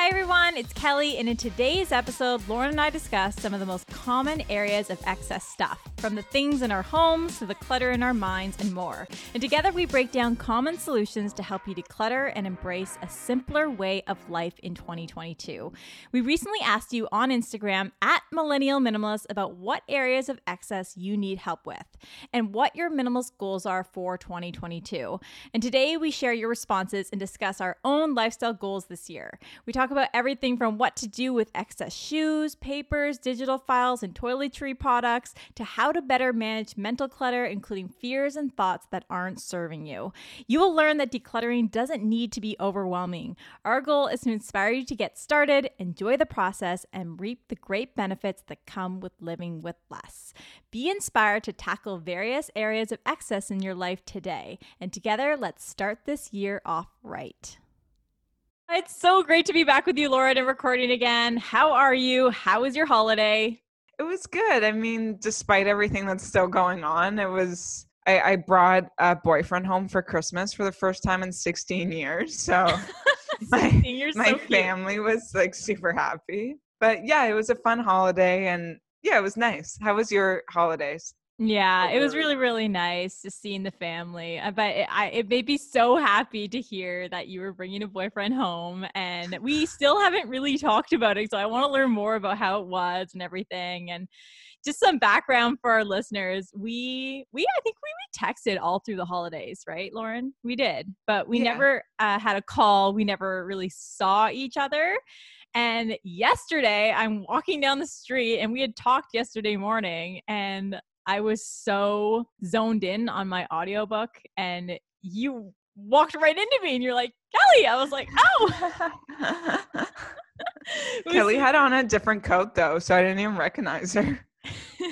Hi, everyone. It's Kelly, and in today's episode, Lauren and I discuss some of the most common areas of excess stuff, from the things in our homes to the clutter in our minds and more. And together, we break down common solutions to help you declutter and embrace a simpler way of life in 2022. We recently asked you on Instagram at Millennial Minimalist about what areas of excess you need help with and what your minimalist goals are for 2022. And today, we share your responses and discuss our own lifestyle goals this year. We talk about everything from what to do with excess shoes, papers, digital files, and toiletry products to how to better manage mental clutter, including fears and thoughts that aren't serving you. You will learn that decluttering doesn't need to be overwhelming. Our goal is to inspire you to get started, enjoy the process, and reap the great benefits that come with living with less. Be inspired to tackle various areas of excess in your life today. And together, let's start this year off right. It's so great to be back with you, Lauren, and recording again. How are you? How was your holiday? It was good. I mean, despite everything that's still going on, it was. I, I brought a boyfriend home for Christmas for the first time in 16 years. So my, my so family was like super happy. But yeah, it was a fun holiday and yeah, it was nice. How was your holidays? Yeah, it was really, really nice just seeing the family. Uh, but it, I, it made me so happy to hear that you were bringing a boyfriend home, and we still haven't really talked about it. So I want to learn more about how it was and everything, and just some background for our listeners. We, we, I think we, we texted all through the holidays, right, Lauren? We did, but we yeah. never uh, had a call. We never really saw each other. And yesterday, I'm walking down the street, and we had talked yesterday morning, and I was so zoned in on my audiobook and you walked right into me and you're like, Kelly. I was like, oh. Kelly had on a different coat though, so I didn't even recognize her.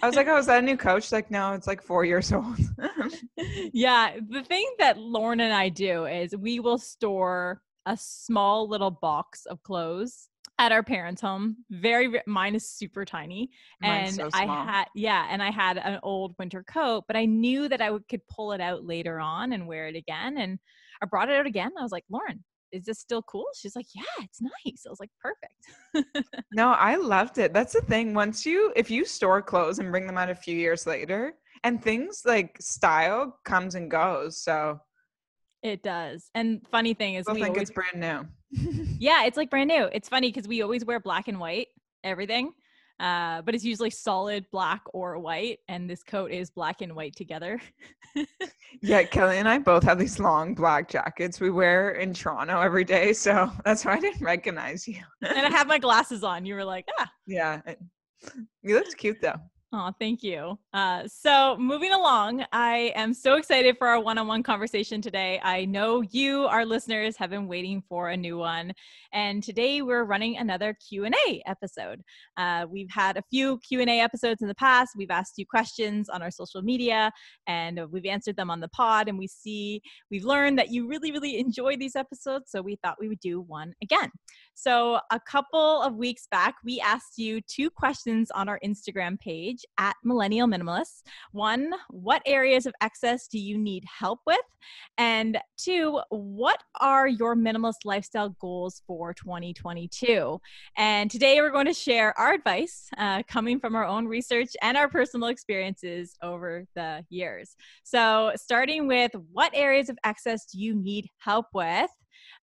I was like, oh, is that a new coach? like, no, it's like four years old. yeah. The thing that Lauren and I do is we will store a small little box of clothes at our parents' home. Very, mine is super tiny, Mine's and so I had yeah, and I had an old winter coat, but I knew that I would, could pull it out later on and wear it again. And I brought it out again. I was like, Lauren, is this still cool? She's like, yeah, it's nice. I was like, perfect. no, I loved it. That's the thing. Once you, if you store clothes and bring them out a few years later, and things like style comes and goes. So it does. And funny thing is, we think always, it's brand new. yeah, it's like brand new. It's funny because we always wear black and white everything, uh, but it's usually solid black or white, and this coat is black and white together. yeah, Kelly and I both have these long black jackets we wear in Toronto every day, so that's why I didn't recognize you. and I have my glasses on. You were like, ah. Yeah, you looked cute though. Oh, thank you. Uh, so, moving along, I am so excited for our one-on-one conversation today. I know you, our listeners, have been waiting for a new one, and today we're running another Q and A episode. Uh, we've had a few Q and A episodes in the past. We've asked you questions on our social media, and we've answered them on the pod. And we see we've learned that you really, really enjoy these episodes, so we thought we would do one again. So, a couple of weeks back, we asked you two questions on our Instagram page at Millennial Minimalists. One, what areas of excess do you need help with? And two, what are your minimalist lifestyle goals for 2022? And today we're going to share our advice uh, coming from our own research and our personal experiences over the years. So, starting with what areas of excess do you need help with?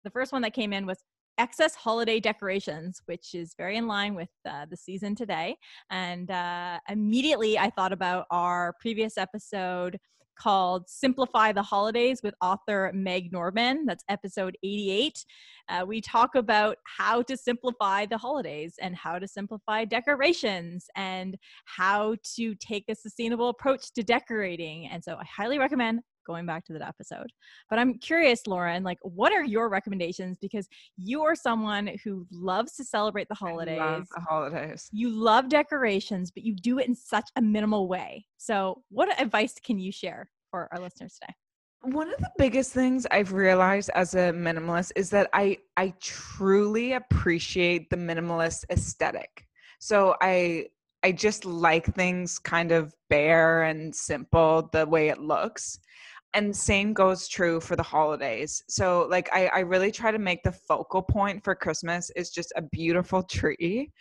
The first one that came in was excess holiday decorations, which is very in line with uh, the season today. And uh, immediately I thought about our previous episode called Simplify the Holidays with author Meg Nordman. That's episode 88. Uh, we talk about how to simplify the holidays and how to simplify decorations and how to take a sustainable approach to decorating. And so I highly recommend going back to that episode. But I'm curious, Lauren, like what are your recommendations? Because you are someone who loves to celebrate the holidays. I love the holidays. You love decorations, but you do it in such a minimal way. So what advice can you share for our listeners today? One of the biggest things I've realized as a minimalist is that I I truly appreciate the minimalist aesthetic. So I I just like things kind of bare and simple the way it looks. And same goes true for the holidays so like I, I really try to make the focal point for christmas is just a beautiful tree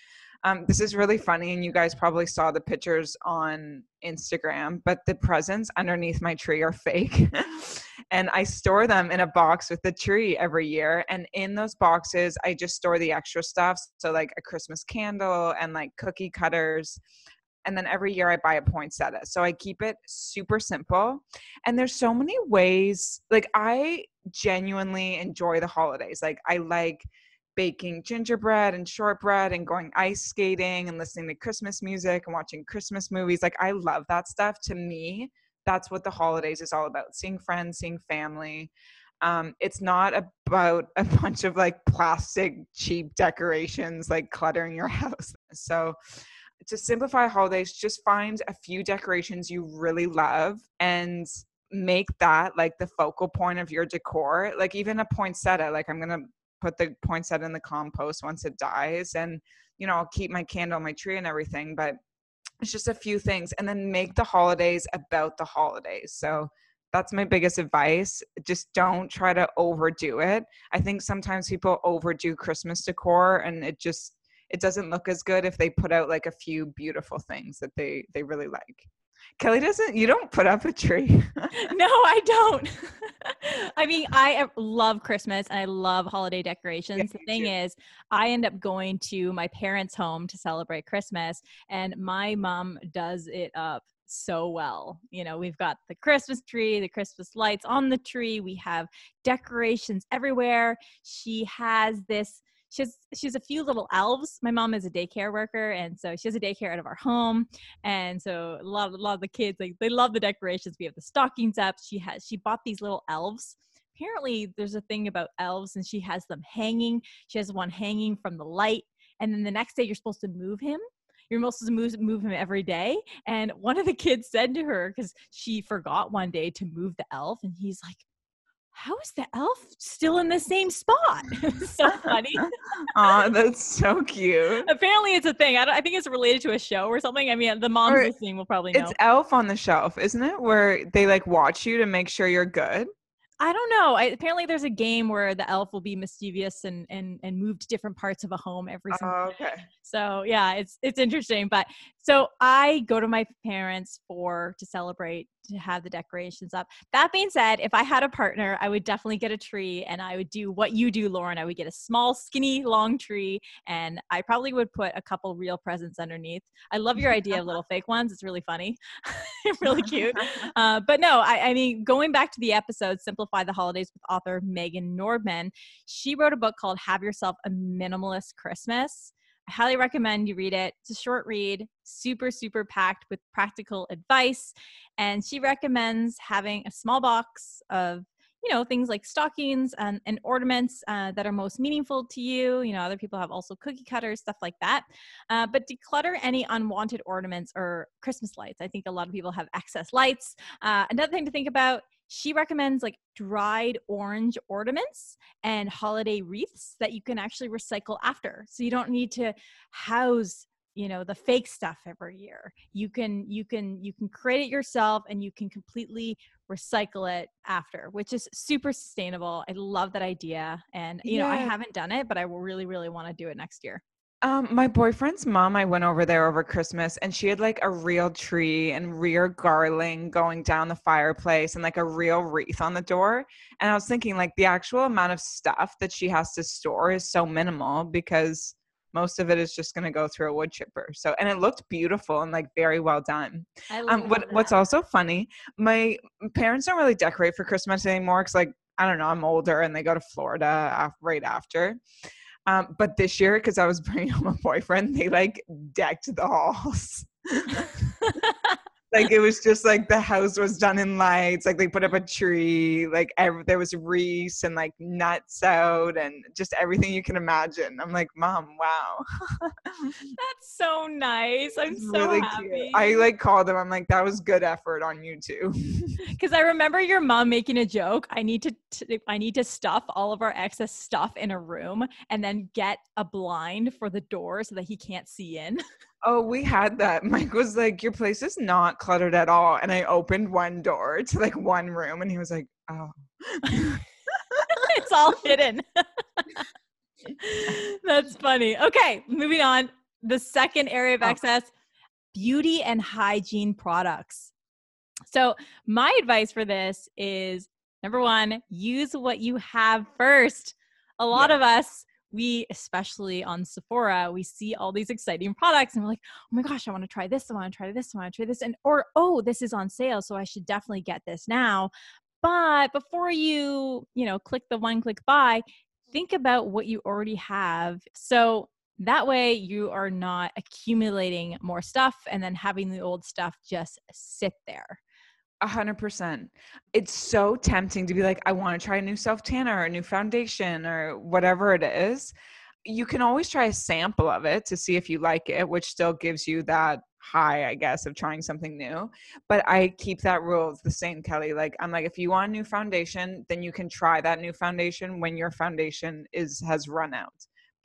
um, this is really funny, and you guys probably saw the pictures on Instagram, but the presents underneath my tree are fake. and I store them in a box with the tree every year. And in those boxes, I just store the extra stuff. So, like a Christmas candle and like cookie cutters. And then every year I buy a poinsettia. So I keep it super simple. And there's so many ways, like, I genuinely enjoy the holidays. Like, I like baking gingerbread and shortbread and going ice skating and listening to Christmas music and watching Christmas movies. Like, I love that stuff. To me, that's what the holidays is all about seeing friends, seeing family. Um, it's not about a bunch of like plastic cheap decorations like cluttering your house. So, to simplify holidays, just find a few decorations you really love and make that like the focal point of your decor. Like even a poinsettia, like I'm gonna put the poinsettia in the compost once it dies and you know i'll keep my candle my tree and everything but it's just a few things and then make the holidays about the holidays so that's my biggest advice just don't try to overdo it i think sometimes people overdo christmas decor and it just it doesn't look as good if they put out like a few beautiful things that they they really like Kelly doesn't, you don't put up a tree. no, I don't. I mean, I love Christmas and I love holiday decorations. Yeah, the thing too. is, I end up going to my parents' home to celebrate Christmas, and my mom does it up so well. You know, we've got the Christmas tree, the Christmas lights on the tree, we have decorations everywhere. She has this she has she has a few little elves. My mom is a daycare worker, and so she has a daycare out of our home. And so a lot, a lot of the kids like they love the decorations. We have the stockings up. She has she bought these little elves. Apparently, there's a thing about elves, and she has them hanging. She has one hanging from the light, and then the next day you're supposed to move him you're supposed to move, move him every day. And one of the kids said to her, because she forgot one day to move the elf, and he's like, how is the elf still in the same spot? so funny. oh, that's so cute. Apparently, it's a thing. I, I, think it's related to a show or something. I mean, the moms or listening will probably know. It's Elf on the Shelf, isn't it? Where they like watch you to make sure you're good. I don't know. I, apparently, there's a game where the elf will be mischievous and and and move to different parts of a home every single oh, okay. Day. So yeah, it's it's interesting. But so I go to my parents for to celebrate to have the decorations up. That being said, if I had a partner, I would definitely get a tree and I would do what you do, Lauren. I would get a small, skinny, long tree and I probably would put a couple real presents underneath. I love your idea of little fake ones. It's really funny, really cute. Uh, but no, I, I mean, going back to the episode, Simplify the Holidays with author Megan Nordman, she wrote a book called Have Yourself a Minimalist Christmas. Highly recommend you read it. It's a short read, super, super packed with practical advice. And she recommends having a small box of you know things like stockings and, and ornaments uh, that are most meaningful to you you know other people have also cookie cutters stuff like that uh, but declutter any unwanted ornaments or christmas lights i think a lot of people have excess lights uh, another thing to think about she recommends like dried orange ornaments and holiday wreaths that you can actually recycle after. So you don't need to house you know the fake stuff every year you can you can you can create it yourself and you can completely recycle it after which is super sustainable i love that idea and you yeah. know i haven't done it but i will really really want to do it next year um, my boyfriend's mom, I went over there over Christmas and she had like a real tree and real garland going down the fireplace and like a real wreath on the door. And I was thinking, like, the actual amount of stuff that she has to store is so minimal because most of it is just going to go through a wood chipper. So, and it looked beautiful and like very well done. um, what, what's also funny, my parents don't really decorate for Christmas anymore because, like, I don't know, I'm older and they go to Florida right after. Um, but this year, because I was bringing home a boyfriend, they like decked the halls. like it was just like the house was done in lights like they put up a tree like every, there was wreaths and like nuts out and just everything you can imagine. I'm like mom wow. That's so nice. I'm so really happy cute. i like called them. I'm like that was good effort on you too. Because i remember your mom making a joke i need to t- i need to stuff all of our excess stuff in a room and then get a blind for the door so that he can't see in Oh, we had that. Mike was like, Your place is not cluttered at all. And I opened one door to like one room and he was like, Oh. it's all hidden. That's funny. Okay, moving on. The second area of excess oh. beauty and hygiene products. So, my advice for this is number one, use what you have first. A lot yeah. of us, we, especially on Sephora, we see all these exciting products and we're like, oh my gosh, I want to try this, I want to try this, I want to try this. And, or, oh, this is on sale, so I should definitely get this now. But before you, you know, click the one click buy, think about what you already have. So that way you are not accumulating more stuff and then having the old stuff just sit there. A hundred percent. It's so tempting to be like, I want to try a new self tanner or a new foundation or whatever it is. You can always try a sample of it to see if you like it, which still gives you that high, I guess, of trying something new. But I keep that rule the same, Kelly. Like I'm like, if you want a new foundation, then you can try that new foundation when your foundation is has run out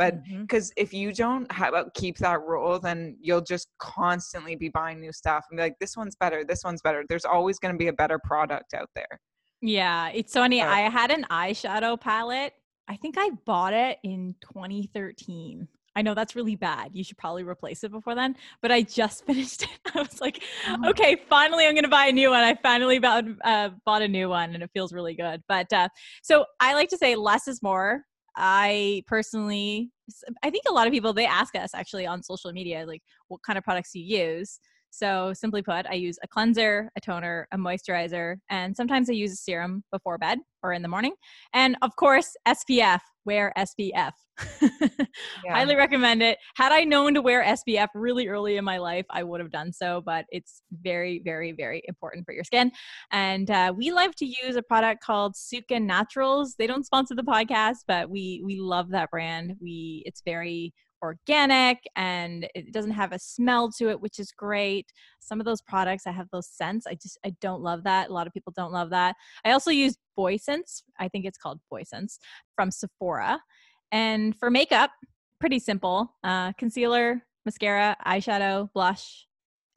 but because mm-hmm. if you don't have uh, keep that rule then you'll just constantly be buying new stuff and be like this one's better this one's better there's always going to be a better product out there yeah it's funny i had an eyeshadow palette i think i bought it in 2013 I know that's really bad. You should probably replace it before then. But I just finished it. I was like, oh. okay, finally, I'm going to buy a new one. I finally bought, uh, bought a new one, and it feels really good. But uh, so I like to say less is more. I personally, I think a lot of people, they ask us actually on social media, like, what kind of products you use? So, simply put, I use a cleanser, a toner, a moisturizer, and sometimes I use a serum before bed or in the morning. And of course, SPF, wear SPF. yeah. Highly recommend it. Had I known to wear SPF really early in my life, I would have done so, but it's very, very, very important for your skin. And uh, we love to use a product called Suka Naturals. They don't sponsor the podcast, but we we love that brand. We it's very organic and it doesn't have a smell to it which is great. Some of those products i have those scents i just i don't love that a lot of people don't love that. I also use Biossance i think it's called Biossance from sephora. And for makeup pretty simple uh, concealer mascara eyeshadow blush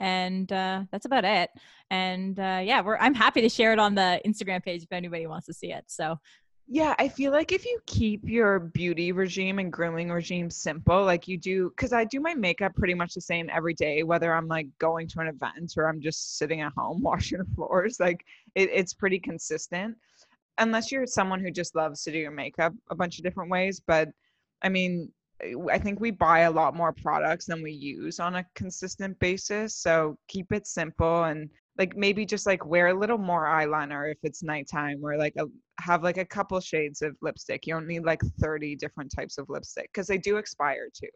and uh, that's about it. And uh, yeah we're i'm happy to share it on the instagram page if anybody wants to see it. So yeah, I feel like if you keep your beauty regime and grooming regime simple, like you do, because I do my makeup pretty much the same every day, whether I'm like going to an event or I'm just sitting at home washing floors, like it, it's pretty consistent. Unless you're someone who just loves to do your makeup a bunch of different ways. But I mean, eh, I think we buy a lot more products than we use on a consistent basis. So keep it simple and like maybe just like wear a little more eyeliner if it's nighttime or like a, have like a couple shades of lipstick. You don't need like 30 different types of lipstick because they do expire too.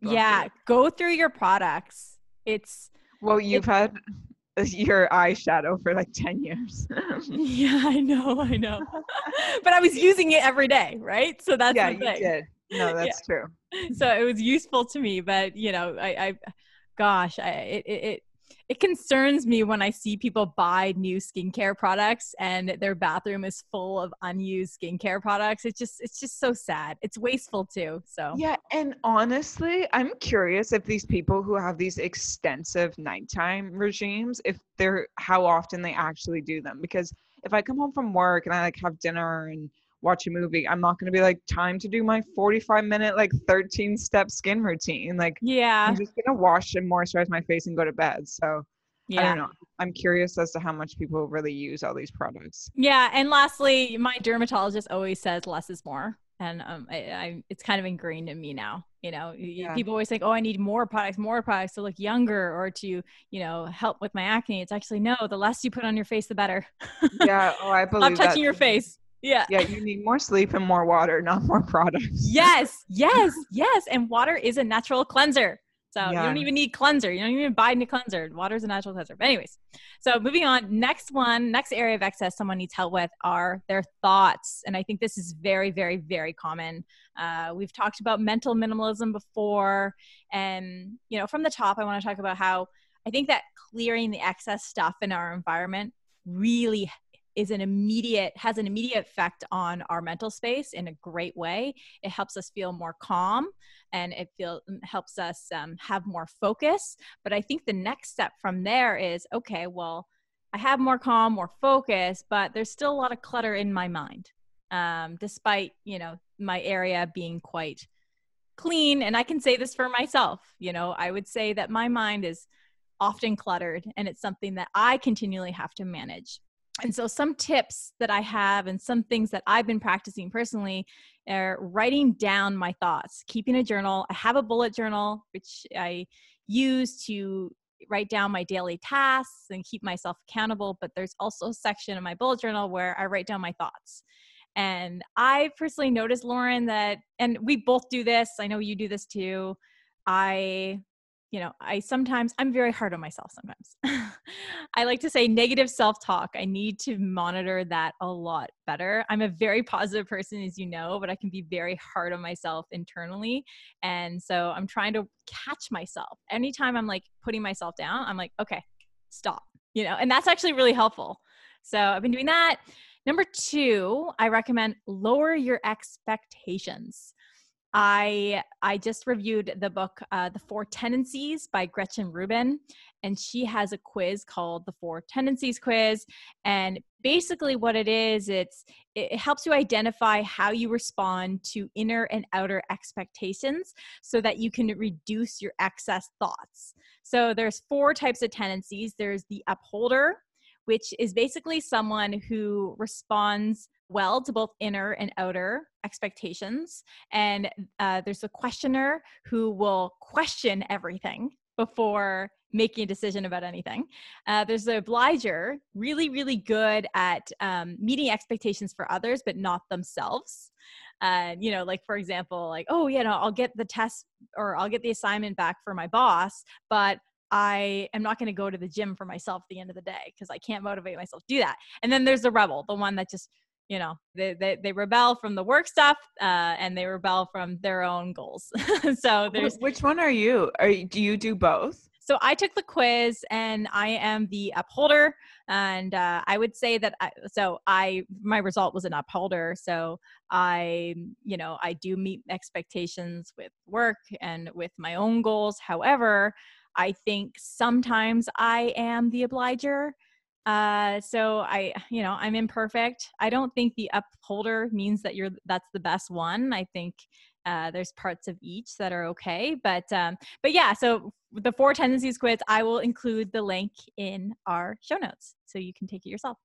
People yeah go through your products. It's well you've had your eyeshadow for like 10 years. Yeah i know i know. But i was using it every day right? So that's yeah you did. No that's yeah. true. So it was useful to me but you know i i gosh i it, it it concerns me when I see people buy new skincare products and their bathroom is full of unused skincare products. It's just it's just so sad. It's wasteful too. So Yeah, and honestly, I'm curious if these people who have these extensive nighttime regimes, if they're how often they actually do them. Because if I come home from work and I like have dinner and watch a movie i'm not going to be like time to do my 45 minute like 13 step skin routine like yeah i'm just going to wash and moisturize my face and go to bed so yeah. I don't know. I'm curious as to how much people really use all these products. Yeah, and lastly, my dermatologist always says less is more, and um, I, I it's kind of ingrained in me now. You know, yeah. people always think, "Oh, I need more products, more products to look younger or to, you know, help with my acne." It's actually no. The less you put on your face, the better. yeah. Oh, I believe. Stop touching that. your face. Yeah. Yeah, you need more sleep and more water, not more products. yes, yes, yes. And water is a natural cleanser. So yeah. you don't even need cleanser. You don't even buy a cleanser. Water is a natural cleanser. But anyways, so moving on. Next one, next area of excess someone needs help with are their thoughts, and I think this is very, very, very common. Uh, we've talked about mental minimalism before, and you know, from the top, I want to talk about how I think that clearing the excess stuff in our environment really is an immediate has an immediate effect on our mental space in a great way. It helps us feel more calm and it feel mm, helps us um, have more focus. But i think the next step from there is okay well i have more calm more focus but there's still a lot of clutter in my mind um, despite you know my area being quite clean. And i can say this for myself you know i would say that my mind is often cluttered and it's something that i continually have to manage and so some tips that i have and some things that i've been practicing personally are writing down my thoughts keeping a journal i have a bullet journal which i use to write down my daily tasks and keep myself accountable but there's also a section in my bullet journal where i write down my thoughts and I personally noticed, Lauren, that, and we both do this. I know you do this too. I, you know, I sometimes, I'm very hard on myself sometimes. I like to say negative self talk. I need to monitor that a lot better. I'm a very positive person, as you know, but I can be very hard on myself internally. And so I'm trying to catch myself. Anytime I'm like putting myself down, I'm like, okay, stop, you know, and that's actually really helpful. So I've been doing that. Number two, I recommend lower your expectations. I I just reviewed the book uh, The Four Tendencies by Gretchen Rubin, and she has a quiz called the Four Tendencies Quiz. And basically, what it is, it's it helps you identify how you respond to inner and outer expectations, so that you can reduce your excess thoughts. So there's four types of tendencies. There's the upholder, which is basically someone who responds well to both inner and outer expectations. And uh, there's a questioner who will question everything before making a decision about anything. Uh, there's the obliger, really, really good at um, meeting expectations for others, but not themselves. Uh, you know, like for example, like, oh, you know, I'll get the test or I'll get the assignment back for my boss, but I am not going to go to the gym for myself at the end of the day because I can't motivate myself to do that. And then there's the rebel, the one that just, you know, they, they, they rebel from the work stuff uh, and they rebel from their own goals. so there's. Which one are you? Are you, do you do both? So I took the quiz and I am the upholder. And uh, I would say that I, so I, my result was an upholder. So I, you know, I do meet expectations with work and with my own goals. However, I think sometimes I am the obliger. Uh, so I, you know, I'm imperfect. I don't think the upholder means that you're that's the best one. I think uh, there's parts of each that are okay, but um, but yeah. So the four tendencies quiz, I will include the link in our show notes so you can take it yourself.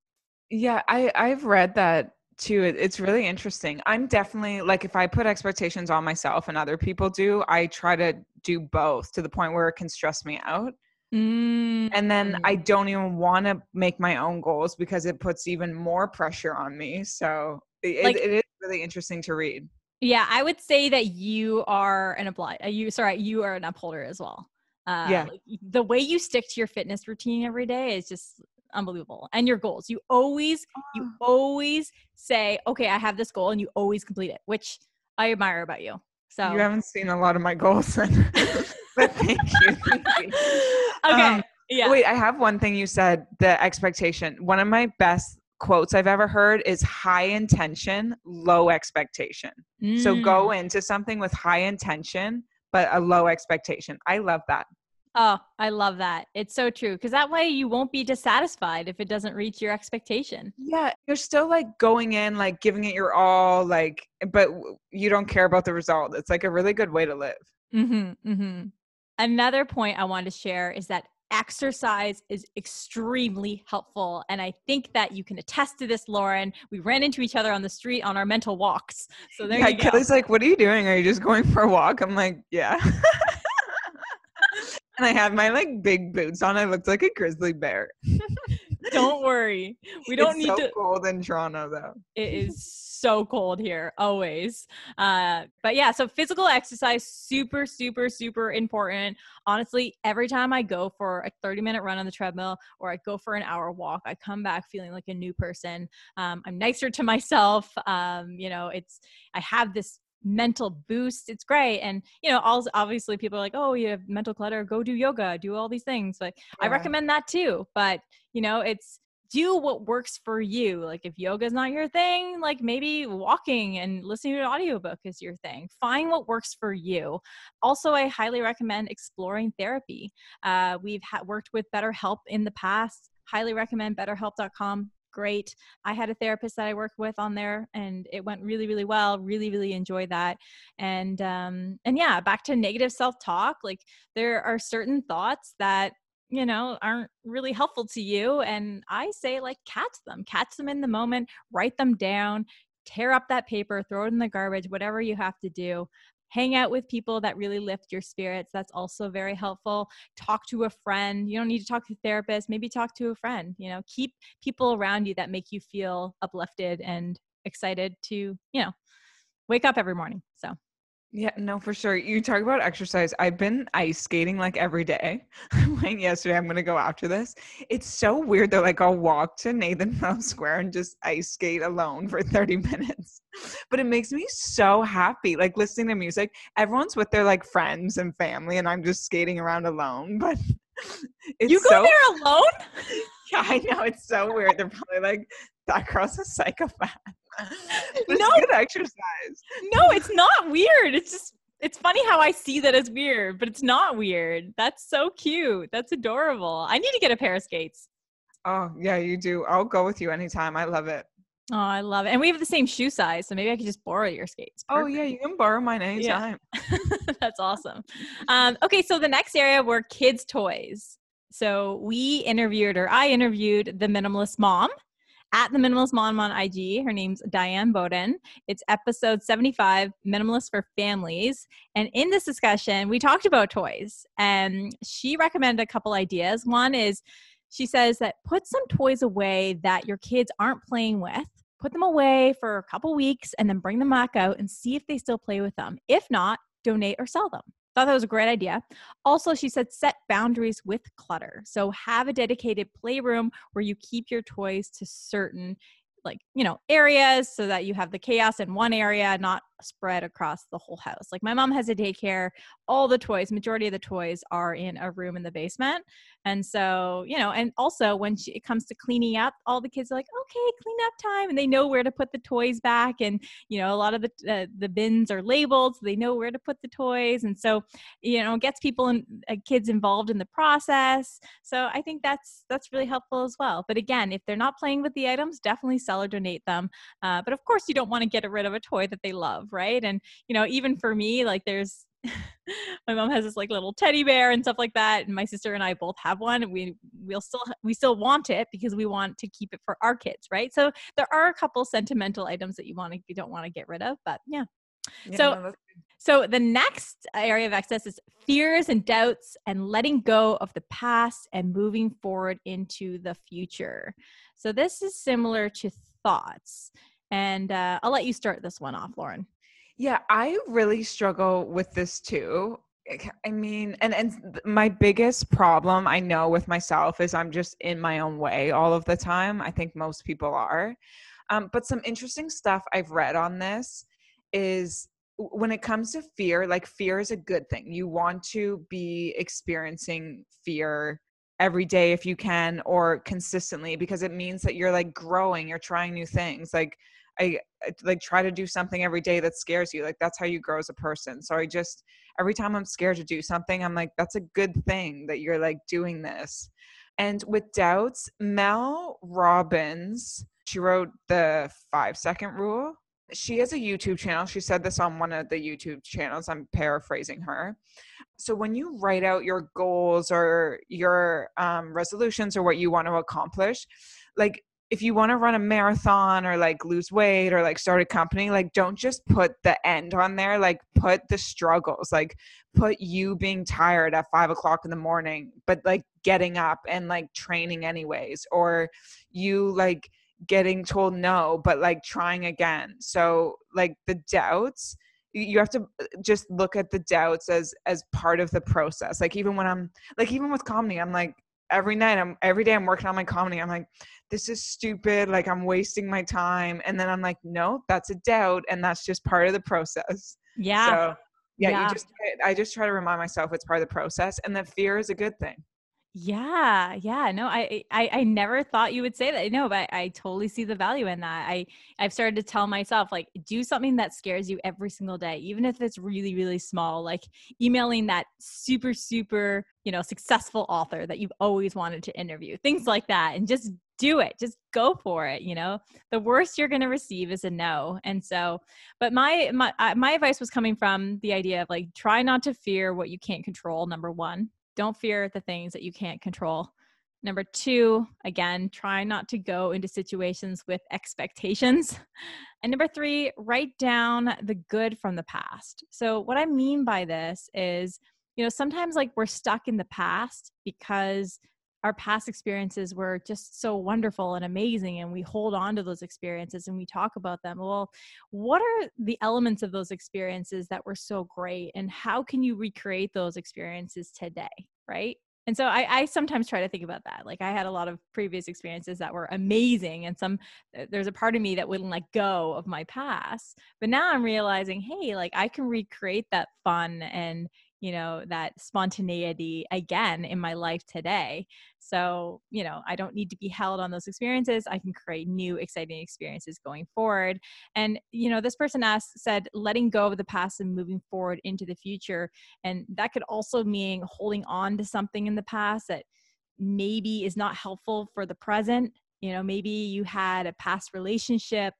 Yeah, I I've read that too it's really interesting i'm definitely like if i put expectations on myself and other people do i try to do both to the point where it can stress me out mm. and then i mm. don't even want to make my own goals because it puts even more pressure on me so it, like, it is really interesting to read yeah i would say that you are an obli- uh, you sorry you are an upholder as well uh, yeah. The way you stick to your fitness routine every day is just unbelievable and your goals you always you ah. always say okay i have this goal and you always complete it which i admire about you so you haven't seen a lot of my goals then but thank you, thank you. okay um, yeah wait i have one thing you said the expectation one of my best quotes I've ever heard is high intention, low expectation. Mm. So go mm. into something with high intention, but a low expectation. I love that. Oh, I love that. It's so true because that way you won't be dissatisfied if it doesn't reach your expectation. Yeah, you're still like going in, like giving it your all, like, but you don't care about the result. It's like a really good way to live. Mm-hmm, mm-hmm. Another point I wanted to share is that exercise is extremely helpful. And I think that you can attest to this, Lauren. We ran into each other on the street on our mental walks. So there yeah, you go. Kelly's like, What are you doing? Are you just going for a walk? I'm like, Yeah. and I had my like big boots on. I looked like a grizzly bear. don't worry. We don't it's need so to cold in Toronto though. It is so cold here always. Uh, but yeah, so physical exercise super super super important. Honestly, every time I go for a 30 minute run on the treadmill or I go for an hour walk, I come back feeling like a new person. Um, I'm nicer to myself. Um, you know, it's I have this mental boost it's great and you know all obviously people are like oh you have mental clutter go do yoga do all these things like yeah. i recommend that too but you know it's do what works for you. Like if yoga is not your thing, like maybe walking and listening to an audiobook is your thing. Find what works for you. Also, I highly recommend exploring therapy. Uh, we've ha- worked with BetterHelp in the past. Highly recommend betterhelp.com great. I had a therapist that I worked with on there and it went really, really well. Really, really enjoyed that. And um and yeah, back to negative self-talk. Like there are certain thoughts that you know aren't really helpful to you and i say like catch them catch them in the moment write them down tear up that paper throw it in the garbage whatever you have to do hang out with people that really lift your spirits. That's also very helpful. Talk to a friend. You don't need to talk to a therapist. Maybe talk to a friend. You know, keep people around you that make you feel uplifted and excited to, you know, wake up every morning. Yeah, no, for sure. You talk about exercise. I've been ice skating like every day. I went yesterday. I'm gonna go after this. It's so weird though. Like I'll walk to Nathan Square and just ice skate alone for 30 minutes. But it makes me so happy. Like listening to music. Everyone's with their like friends and family, and I'm just skating around alone. But you go so- there alone? yeah, I know. It's so weird. They're probably like, that girl's a psychopath. no good exercise. No, it's not weird. It's just it's funny how I see that as weird, but it's not weird. That's so cute. That's adorable. I need to get a pair of skates. Oh, yeah, you do. I'll go with you anytime. I love it. Oh, I love it. And we have the same shoe size, so maybe I could just borrow your skates. Perfect. Oh, yeah, you can borrow mine anytime. Yeah. That's awesome. Um, okay, so the next area were kids' toys. So we interviewed, or I interviewed the minimalist mom at the Minimalist Mom on IG. Her name's Diane Bowden. It's episode 75, Minimalist for Families. And in this discussion, we talked about toys, and she recommended a couple ideas. One is she says that put some toys away that your kids aren't playing with. Put them away for a couple weeks and then bring them back out and see if they still play with them. If not, donate or sell them. Thought that was a great idea. Also, she said set boundaries with clutter. So have a dedicated playroom where you keep your toys to certain like you know areas so that you have the chaos in one area not spread across the whole house. Like my mom has a daycare. All the toys majority of the toys are in a room in the basement. And so you know and also when she, it comes to cleaning up all the kids are like okay clean up time. And they know where to put the toys back. And you know a lot of the uh, the bins are labeled so they know where to put the toys. And so you know gets people and uh, kids involved in the process. So i think that's that's really helpful as well. But again if they're not playing with the items definitely sell or donate them. Uh, but of course you don't want to get rid of a toy that they love right? And you know even for me like there's my mom has this like little teddy bear and stuff like that and my sister and i both have one we we'll still we still want it because we want to keep it for our kids right? So there are a couple sentimental items that you want to you don't want to get rid of but yeah, yeah so no, so the next area of excess is fears and doubts and letting go of the past and moving forward into the future. So this is similar to thoughts and uh, i'll let you start this one off lauren yeah, I really struggle with this too. I mean, and and my biggest problem I know with myself is I'm just in my own way all of the time. I think most people are. Um, but some interesting stuff I've read on this is when it comes to fear, like fear is a good thing. You want to be experiencing fear every day if you can or consistently because it means that you're like growing, you're trying new things. Like I, like try to do something every day that scares you. Like that's how you grow as a person. So I just every time I'm scared to do something, I'm like, that's a good thing that you're like doing this. And with doubts, Mel Robbins, she wrote the five second rule. She has a YouTube channel. She said this on one of the YouTube channels. I'm paraphrasing her. So when you write out your goals or your um, resolutions or what you want to accomplish, like if you want to run a marathon or like lose weight or like start a company, like don't just put the end on there. Like put the struggles, like put you being tired at five o'clock in the morning, but like getting up and like training anyways, or you like getting told no, but like trying again. So like the doubts, you have to uh, just look at the doubts as as part of the process like even when i'm like even with comedy i'm like every night i'm every day i'm working on my comedy i'm like this is stupid like i'm wasting my time. And then i'm like no that's a doubt and that's just part of the process. Yeah. So yeah, yeah. you just i just try to remind myself it's part of the process and that fear is a good thing Yeah, yeah. No, I, I I never thought you would say that. No, but I totally see the value in that. I I've started to tell myself like do something that scares you every single day, even if it's really really small, like emailing that super super, you know, successful author that you've always wanted to interview. Things like that and just do it. Just go for it, you know. The worst you're going to receive is a no. And so, but my my uh, my advice was coming from the idea of like try not to fear what you can't control number 1 don't fear the things that you can't control. Number two, again, try not to go into situations with expectations. And number three, write down the good from the past. So, what I mean by this is, you know, sometimes like we're stuck in the past because our past experiences were just so wonderful and amazing and we hold on to those experiences and we talk about them. Well what are the elements of those experiences that were so great and how can you recreate those experiences today right? And so I, I, sometimes try to think about that like i had a lot of previous experiences that were amazing and some uh, there's a part of me that wouldn't let go of my past but now i'm realizing hey like i can recreate that fun and you know that spontaneity again in my life today. So you know i don't need to be held on those experiences. I can create new exciting experiences going forward. And you know this person asked said letting go of the past and moving forward into the future. And that could also mean holding on to something in the past that maybe is not helpful for the present. You know maybe you had a past relationship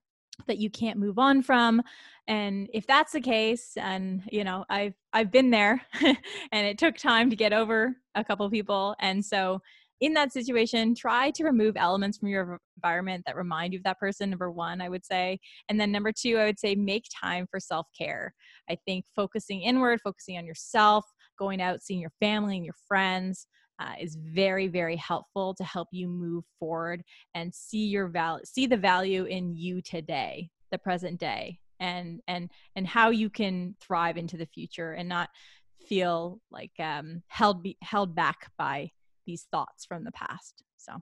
that you can't move on from and if that's the case and you know i've i've been there and it took time to get over a couple people and so in that situation try to remove elements from your environment that remind you of that person number one i would say and then number two i would say make time for self-care. I think focusing inward focusing on yourself going out seeing your family and your friends uh, is very very helpful to help you move forward and see your value see the value in you today the present day and and and how you can thrive into the future and not feel like um held be, held back by these thoughts from the past so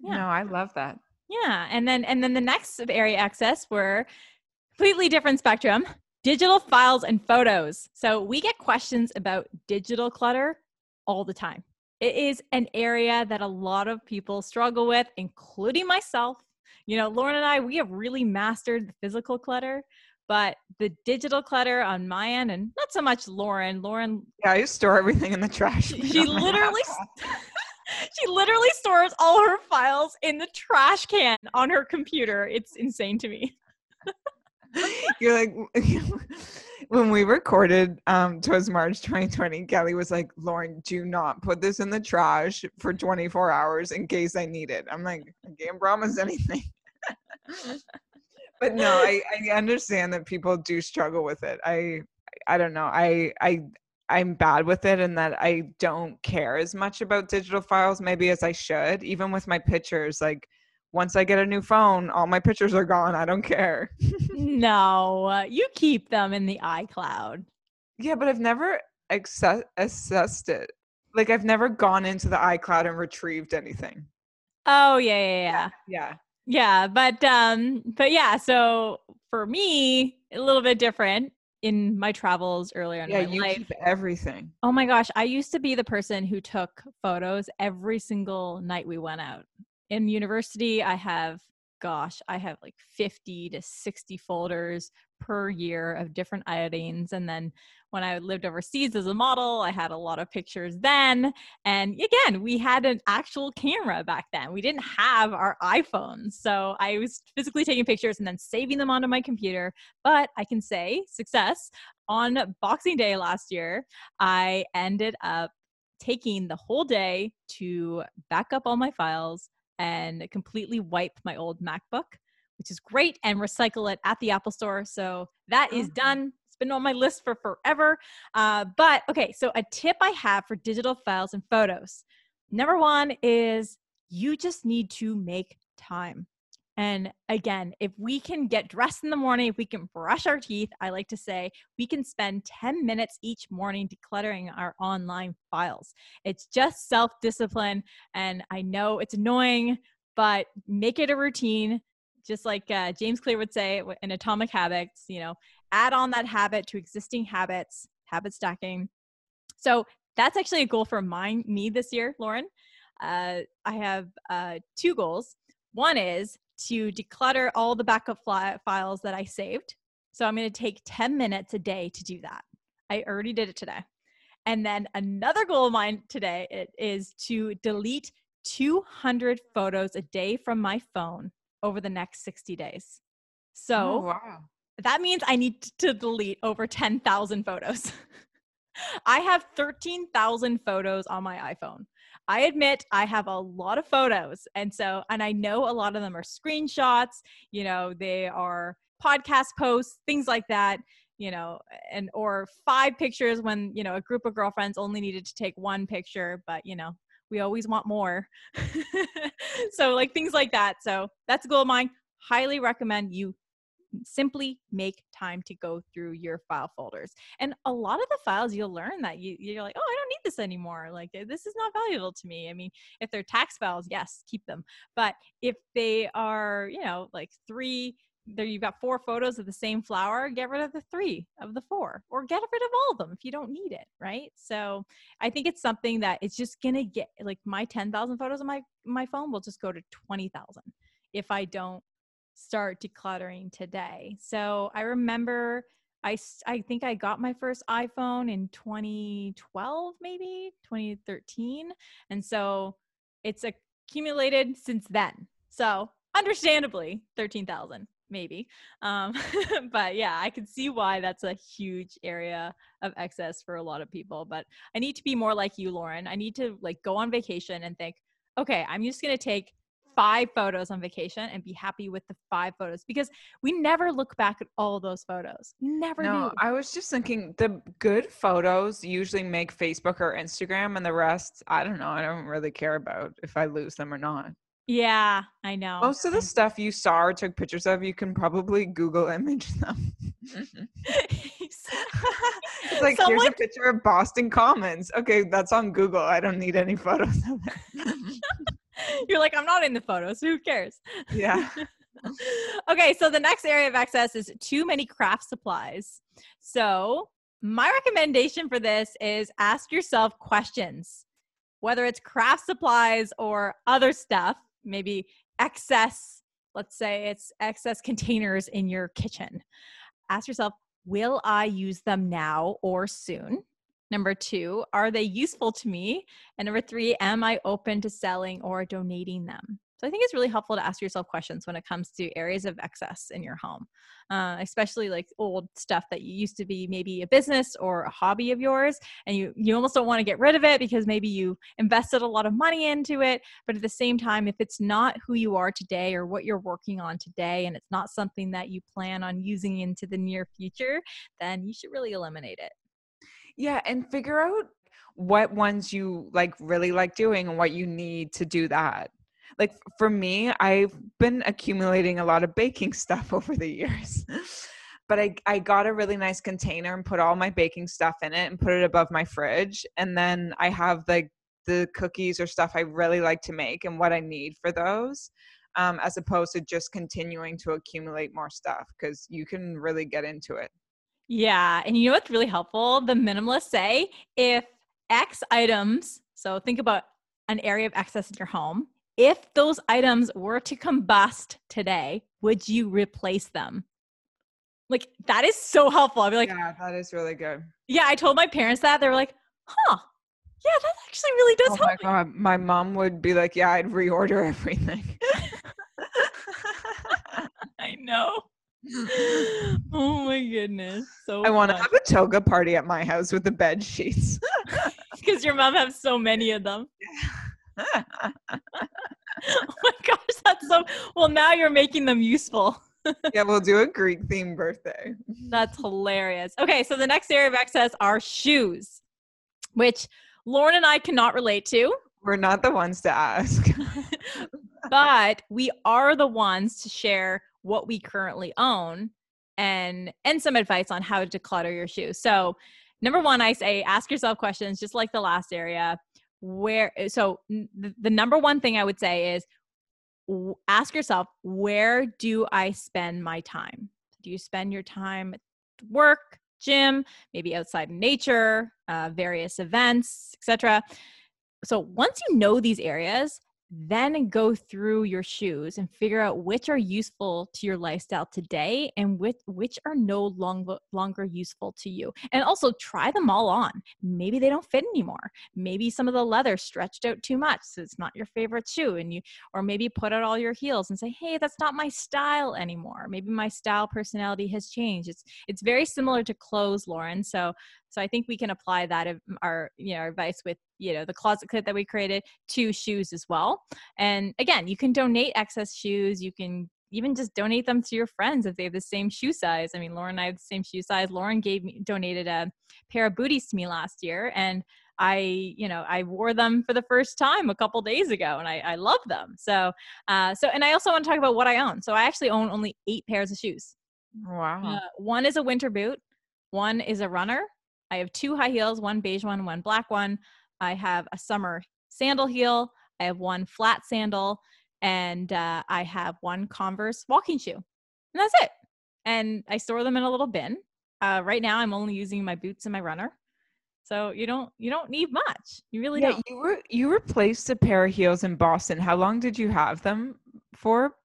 yeah. no i love that. Yeah and then and then the next area access were completely different spectrum digital files and photos. So we get questions about digital clutter all the time it is an area that a lot of people struggle with, including myself. You know, Lauren and I, we have really mastered the physical clutter, but the digital clutter on my end, and not so much Lauren. Lauren, yeah, I store everything in the trash. She literally, she literally stores all her files in the trash can on her computer. It's insane to me. You're like when we recorded um towards March 2020, Kelly was like, Lauren, do not put this in the trash for 24 hours in case I need it. I'm like, I can't promise anything. but no, I, I understand that people do struggle with it. I I don't know. I I I'm bad with it and that I don't care as much about digital files maybe as I should. Even with my pictures, like once I get a new phone, all my pictures are gone. I don't care. no, you keep them in the iCloud. Yeah, but I've never access- assessed it. Like I've never gone into the iCloud and retrieved anything. Oh yeah, yeah, yeah. Yeah. Yeah, but um but yeah, so for me, a little bit different in my travels earlier in yeah, my you life. Keep everything. Oh my gosh, I used to be the person who took photos every single night we went out in university i have gosh i have like 50 to 60 folders per year of different iodines and then when i lived overseas as a model i had a lot of pictures then and again we had an actual camera back then. We didn't have our iphones so i was physically taking pictures and then saving them onto my computer but i can say success on boxing day last year i ended up taking the whole day to back up all my files and completely wipe my old MacBook, which is great, and recycle it at the Apple Store. So that is done. It's been on my list for forever. Uh, but okay, so a tip I have for digital files and photos number one is you just need to make time. And again, if we can get dressed in the morning, if we can brush our teeth, I like to say we can spend 10 minutes each morning decluttering our online files. It's just self discipline. And I know it's annoying, but make it a routine. Just like uh, James Clear would say in Atomic Habits, you know, add on that habit to existing habits, habit stacking. So that's actually a goal for mine, me this year, Lauren. Uh, I have uh, two goals. One is to declutter all the backup fly- files that I saved. So I'm going to take 10 minutes a day to do that. I already did it today. And then another goal of mine today is to delete 200 photos a day from my phone over the next 60 days. So oh, wow. that means I need to delete over 10,000 photos. I have 13,000 photos on my iPhone. I admit I have a lot of photos. And so, and I know a lot of them are screenshots, you know, they are podcast posts, things like that, you know, and or five pictures when, you know, a group of girlfriends only needed to take one picture, but, you know, we always want more. so, like things like that. So, that's a goal of mine. Highly recommend you simply make time to go through your file folders. And a lot of the files you'll learn that you, you're like, oh, I don't need this anymore. Like, eh, this is not valuable to me. I mean, if they're tax files, yes, keep them. But if they are, you know, like three, there you've got four photos of the same flower, get rid of the three of the four, or get rid of all of them if you don't need it, right? So I think it's something that it's just gonna get like my 10,000 photos on my my phone will just go to 20,000 if I don't start decluttering today. So I remember I, I think I got my first iPhone in 2012, maybe 2013. And so it's accumulated since then. So understandably, 13,000 maybe. Um, but yeah, I can see why that's a huge area of excess for a lot of people. But I need to be more like you, Lauren. I need to like go on vacation and think, okay, I'm just going to take five photos on vacation and be happy with the five photos because we never look back at all those photos. Never no, do. I was just thinking the good photos usually make Facebook or Instagram and the rest, I don't know, I don't really care about if I lose them or not. Yeah, I know. Most of the stuff you saw or took pictures of, you can probably Google image them. it's like Someone... here's a picture of Boston Commons. Okay, that's on Google. I don't need any photos of it. You're like, I'm not in the photos. So who cares? Yeah. okay, so the next area of excess is too many craft supplies. So, my recommendation for this is ask yourself questions, whether it's craft supplies or other stuff, maybe excess, let's say it's excess containers in your kitchen. Ask yourself, will I use them now or soon? Number two, are they useful to me? And number three, am I open to selling or donating them? So I think it's really helpful to ask yourself questions when it comes to areas of excess in your home, uh, especially like old stuff that you used to be maybe a business or a hobby of yours, and you you almost don't want to get rid of it because maybe you invested a lot of money into it. But at the same time, if it's not who you are today or what you're working on today, and it's not something that you plan on using into the near future, then you should really eliminate it. Yeah, and figure out what ones you like really like doing and what you need to do that. Like for me, I've been accumulating a lot of baking stuff over the years. but I, I got a really nice container and put all my baking stuff in it and put it above my fridge. And then I have like the cookies or stuff I really like to make and what I need for those. Um, as opposed to just continuing to accumulate more stuff because you can really get into it. Yeah. And you know what's really helpful? The minimalists say if X items, so think about an area of excess in your home, if those items were to combust today, would you replace them? Like that is so helpful. I'd be like, Yeah, that is really good. Yeah, I told my parents that. They were like, huh. Yeah, that actually really does oh help. My, God. my mom would be like, Yeah, I'd reorder everything. I know. oh my goodness. So I want to have a toga party at my house with the bed sheets. Because your mom has so many of them. oh my gosh, that's so well now you're making them useful. yeah, we'll do a Greek themed birthday. That's hilarious. Okay, so the next area of excess are shoes, which Lauren and I cannot relate to. We're not the ones to ask. but we are the ones to share what we currently own and and some advice on how to declutter your shoes. So, number 1 I say ask yourself questions just like the last area. Where so the, the number one thing I would say is ask yourself where do I spend my time? Do you spend your time at work, gym, maybe outside in nature, uh, various events, etc. So once you know these areas, then go through your shoes and figure out which are useful to your lifestyle today and which which are no longer longer useful to you. And also try them all on. Maybe they don't fit anymore. Maybe some of the leather stretched out too much so it's not your favorite shoe and you or maybe put out all your heels and say hey that's not my style anymore. Maybe my style personality has changed. It's it's very similar to clothes lauren so so I think we can apply that our you know our advice with you know the closet kit that we created to shoes as well. And again, you can donate excess shoes. You can even just donate them to your friends if they have the same shoe size. I mean, Lauren and I have the same shoe size. Lauren gave me donated a pair of booties to me last year, and I, you know, I wore them for the first time a couple days ago, and I, I love them. So, uh, so, and I also want to talk about what I own. So, I actually own only eight pairs of shoes. Wow. Uh, one is a winter boot. One is a runner. I have two high heels, one beige one, one black one. I have a summer sandal heel. I have one flat sandal, and uh, I have one Converse walking shoe. And that's it. And I store them in a little bin. Uh, right now, I'm only using my boots and my runner. So you don't you don't need much. You really yeah, don't. You were you replaced a pair of heels in Boston. How long did you have them for?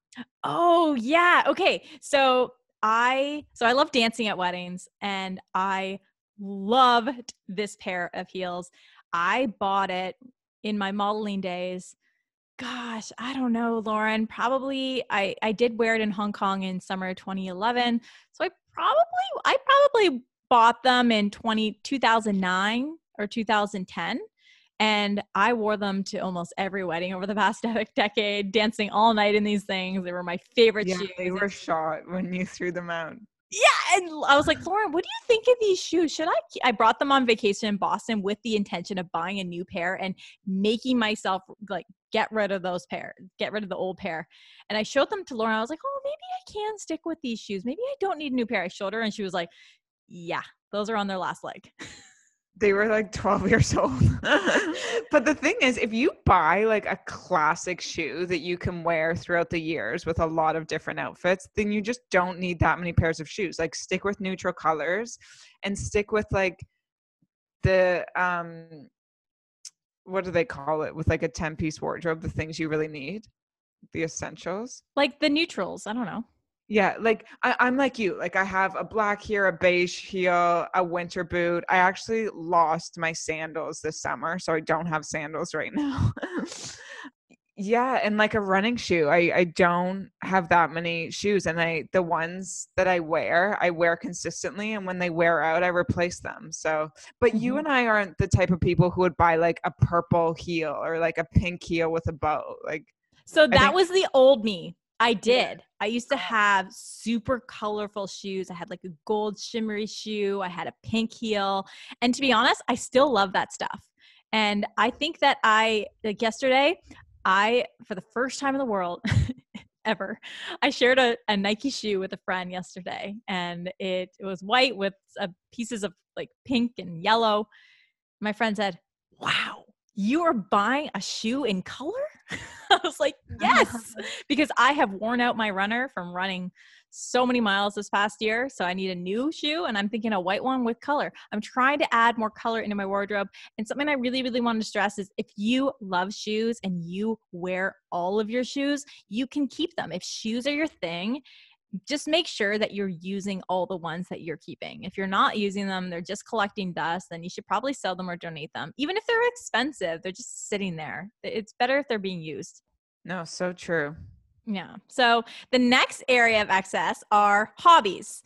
Oh yeah. Okay. So I so I love dancing at weddings and I loved this pair of heels. I bought it in my modeling days. Gosh, I don't know, Lauren. Probably I I did wear it in Hong Kong in summer 2011. So I probably I probably bought them in 20 2009 or 2010 and I wore them to almost every wedding over the past decade, dancing all night in these things. They were my favorite yeah, shoes. They were shot when you threw them out yeah and i was like lauren what do you think of these shoes? Should i i brought them on vacation in boston with the intention of buying a new pair and making myself like get rid of those pair get rid of the old pair. And i showed them to lauren. I was like oh maybe i can stick with these shoes. Maybe i don't need a new pair. I showed her and she was like yeah those are on their last leg they were like 12 years old. but the thing is, if you buy like a classic shoe that you can wear throughout the years with a lot of different outfits, then you just don't need that many pairs of shoes. Like stick with neutral colors and stick with like the um what do they call it with like a 10 piece wardrobe, the things you really need, the essentials. Like the neutrals, I don't know. Yeah, like I, I'm like you. Like I have a black here, a beige heel, a winter boot. I actually lost my sandals this summer, so I don't have sandals right now. yeah, and like a running shoe. I I don't have that many shoes, and I the ones that I wear, I wear consistently, and when they wear out, I replace them. So, but mm-hmm. you and I aren't the type of people who would buy like a purple heel or like a pink heel with a bow. Like, so that think- was the old me I did. Yeah. I used to have super colorful shoes. I had like a gold shimmery shoe, I had a pink heel. And to be honest, I still love that stuff. And I think that I, like yesterday, I, for the first time in the world, ever. I shared a, a, Nike shoe with a friend yesterday, and it, it was white with uh, pieces of like pink and yellow. My friend said, Wow, you are buying a shoe in color? I was like, yes, because I have worn out my runner from running so many miles this past year. So I need a new shoe and I'm thinking a white one with color. I'm trying to add more color into my wardrobe. And something I really, really want to stress is if you love shoes and you wear all of your shoes, you can keep them. If shoes are your thing, just make sure that you're using all the ones that you're keeping. If you're not using them, they're just collecting dust, then you should probably sell them or donate them. Even if they're expensive, they're just sitting there. It's better if they're being used. No, so true. Yeah. So the next area of excess are hobbies.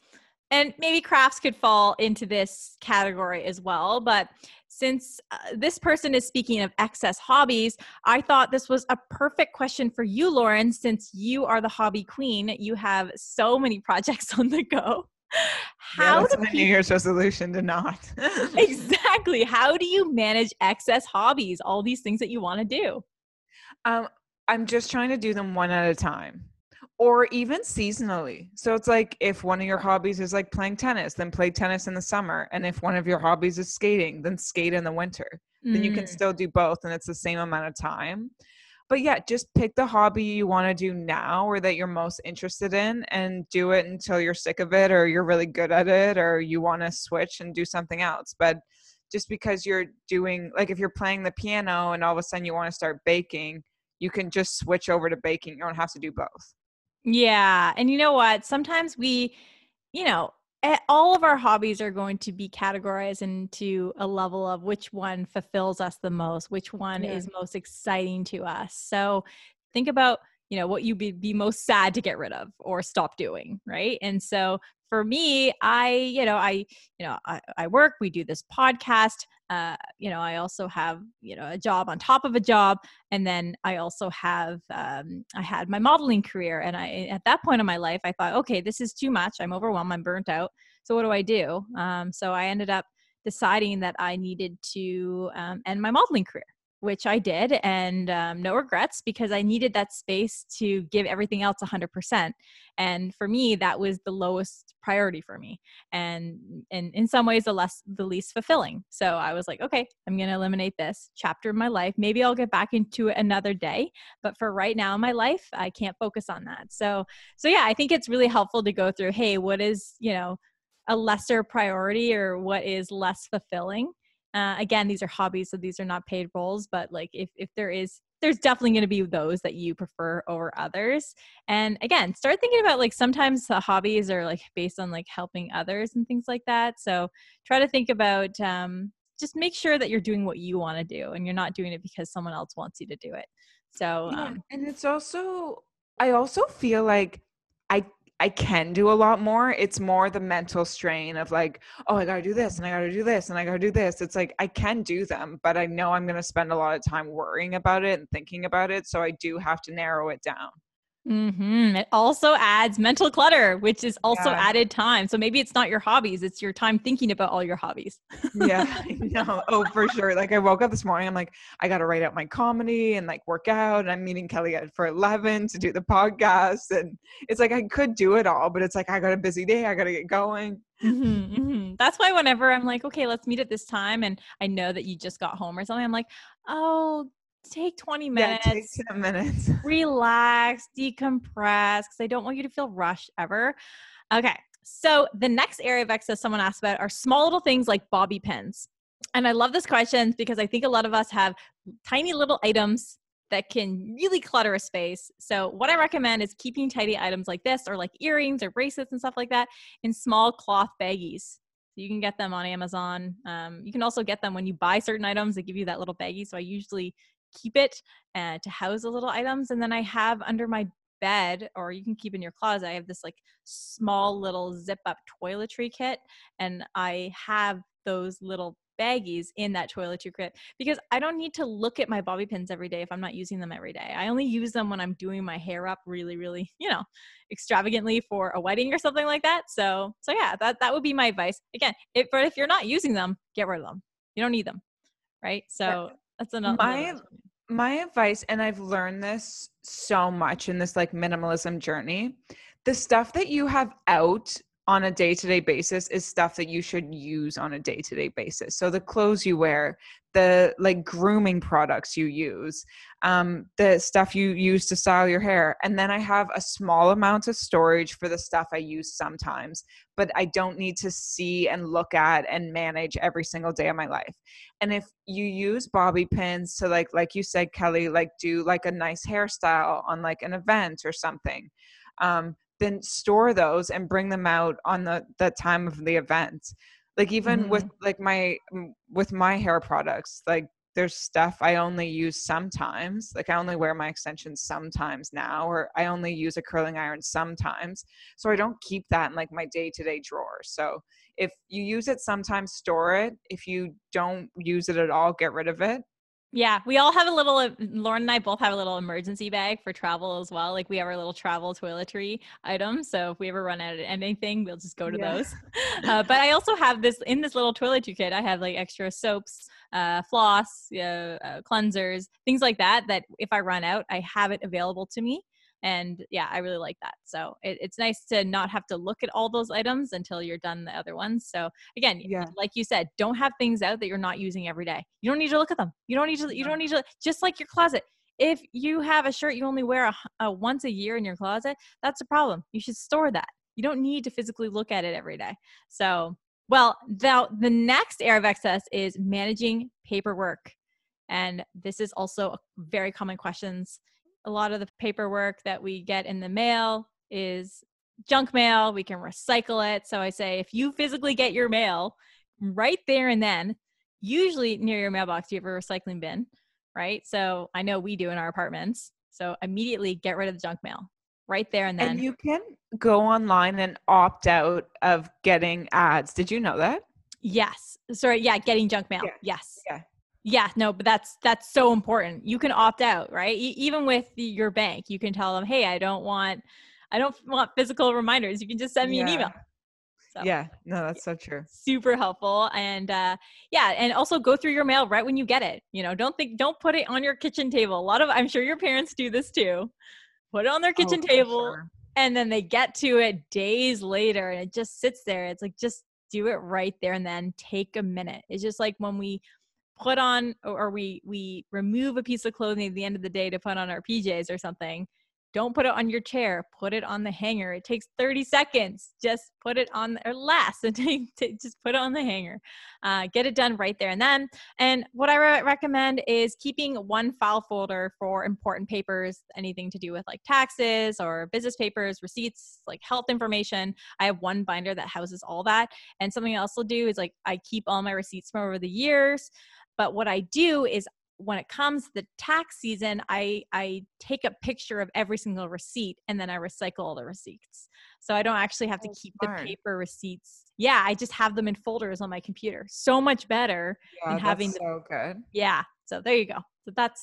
And maybe crafts could fall into this category as well. But since uh, this person is speaking of excess hobbies, I thought this was a perfect question for you, Lauren, since you are the hobby queen. You have so many projects on the go. How yeah, my people- New Year's resolution to not. exactly. How do you manage excess hobbies, all these things that you want to do? Um, I'm just trying to do them one at a time or even seasonally. So it's like if one of your hobbies is like playing tennis, then play tennis in the summer. And if one of your hobbies is skating, then skate in the winter. Mm. Then you can mm. still do both and it's the same amount of time. but yeah, just pick the hobby you want to do now or that you're most interested in and do it until you're sick of it or you're really good at it or you want to switch and do something else. But just because you're doing like if you're playing the piano and all of a sudden you want to start baking, you can just switch over to baking. You don't have to do both. Yeah. And you know what? Sometimes we, you know, eh, all of our hobbies are going to be categorized into a level of which one fulfills us the most, which one yeah. is most exciting to us. So think about you know what you'd be, be most sad to get rid of or stop doing right and so for me i you know i you know i, I work we do this podcast uh, you know i also have you know a job on top of a job and then i also have um, i had my modeling career and i at that point in my life i thought okay this is too much i'm overwhelmed i'm burnt out so what do i do? Um, so i ended up deciding that i needed to um, end my modeling career which I did, and um, no regrets because I needed that space to give everything else 100%. And for me, that was the lowest priority for me, and, and in some ways, the less the least fulfilling. So I was like, okay, I'm going to eliminate this chapter of my life. Maybe I'll get back into it another day, but for right now in my life, I can't focus on that. So so yeah, I think it's really helpful to go through. Hey, what is you know a lesser priority or what is less fulfilling uh, again, these are hobbies, so these are not paid roles. But like, if if there is, there's definitely going to be those that you prefer over others. And again, start thinking about like sometimes the hobbies are like based on like helping others and things like that. So try to think about um, just make sure that you're doing what you want to do and you're not doing it because someone else wants you to do it. So, yeah, um, and it's also, I also feel like I I can do a lot more. It's more the mental strain of like, oh, I got to do this and I got to do this and I got to do this. It's like I can do them, but I know I'm going to spend a lot of time worrying about it and thinking about it. So I do have to narrow it down. Mm-hmm. It also adds mental clutter, which is also yeah. added time. So maybe it's not your hobbies; it's your time thinking about all your hobbies. yeah, no, oh for sure. Like I woke up this morning, I'm like, I got to write out my comedy and like work out. And I'm meeting Kelly at for eleven to do the podcast, and it's like I could do it all, but it's like I got a busy day. I got to get going. Mm-hmm, mm-hmm. That's why whenever I'm like, okay, let's meet at this time, and I know that you just got home or something, I'm like, oh, take 20 minutes. Yeah, take 10 minutes. relax, decompress, because I don't want you to feel rushed ever. Okay. So the next area of excess someone asked about are small little things like bobby pins. And I love this question because I think a lot of us have tiny little items that can really clutter a space. So, what I recommend is keeping tidy items like this, or like earrings or bracelets and stuff like that, in small cloth baggies. You can get them on Amazon. Um, you can also get them when you buy certain items. They give you that little baggie. So I usually keep it uh, to house the little items. And then I have under my bed, or you can keep in your closet, I have this like small little zip up toiletry kit. And I have those little baggies in that toiletry kit because I don't need to look at my bobby pins every day if I'm not using them every day. I only use them when I'm doing my hair up really, really, you know, extravagantly for a wedding or something like that. So, so yeah, that that would be my advice. Again, if but if you're not using them, get rid of them. You don't need them, right? So that's another. My my advice, and I've learned this so much in this like minimalism journey. The stuff that you have out on a day to day basis is stuff that you should use on a day to day basis. So the clothes you wear, the like grooming products you use, um, the stuff you use to style your hair. And then I have a small amount of storage for the stuff I use sometimes, but I don't need to see and look at and manage every single day of my life. And if you use bobby pins to like, like you said, Kelly, like do like a nice hairstyle on like an event or something. Um, then store those and bring them out on the the time of the event like even mm-hmm. with like my with my hair products like there's stuff i only use sometimes like i only wear my extensions sometimes now or i only use a curling iron sometimes so i don't keep that in like my day-to-day drawer. So if you use it sometimes store it. If you don't use it at all get rid of it yeah, we all have a little. Uh, Lauren and I both have a little emergency bag for travel as well. Like we have our little travel toiletry items. So if we ever run out of anything, we'll just go to yeah. those. Uh, but I also have this in this little toiletry kit. I have like extra soaps, uh, floss, uh, cleansers, things like that. That if I run out, I have it available to me and yeah i really like that so it, it's nice to not have to look at all those items until you're done the other ones so again yeah. like you said don't have things out that you're not using every day you don't need to look at them you don't need to you don't need to just like your closet If you have a shirt you only wear a, a once a year in your closet, that's a problem. You should store that. You don't need to physically look at it every day. So, well, the, the next area of excess is managing paperwork. And this is also very common questions. A lot of the paperwork that we get in the mail is junk mail. We can recycle it. So I say if you physically get your mail right there and then, usually near your mailbox, you have a recycling bin, right? So I know we do in our apartments. So immediately get rid of the junk mail right there and then. And you can go online and opt out of getting ads. Did you know that? Yes. Sorry. Yeah. Getting junk mail. Yeah. Yes. Yeah. Yeah, no, but that's that's so important. You can opt out, right? E- even with the, your bank, you can tell them, "Hey, I don't want I don't want physical reminders. You can just send me yeah. an email." So, yeah, no, that's so true. Super helpful, and uh, yeah, and also go through your mail right when you get it. You know, don't think, don't put it on your kitchen table. A lot of, I'm sure your parents do this too. Put it on their oh, kitchen oh, table, sure. and then they get to it days later, and it just sits there. It's like just do it right there and then. Take a minute. It's just like when we put on or we we remove a piece of clothing at the end of the day to put on our PJs or something don't put it on your chair. Put it on the hanger. It takes 30 seconds. Just put it on, or less, and just put it on the hanger. Uh, get it done right there and then. And what I re- recommend is keeping one file folder for important papers, anything to do with like taxes or business papers, receipts, like health information. I have one binder that houses all that. And something else I'll do is like I keep all my receipts from over the years. But what I do is when it comes to the tax season, I I take a picture of every single receipt and then I recycle all the receipts. So I don't actually have to oh, keep smart. the paper receipts. Yeah, I just have them in folders on my computer. So much better yeah, than having the, so good. Yeah. So there you go. So that's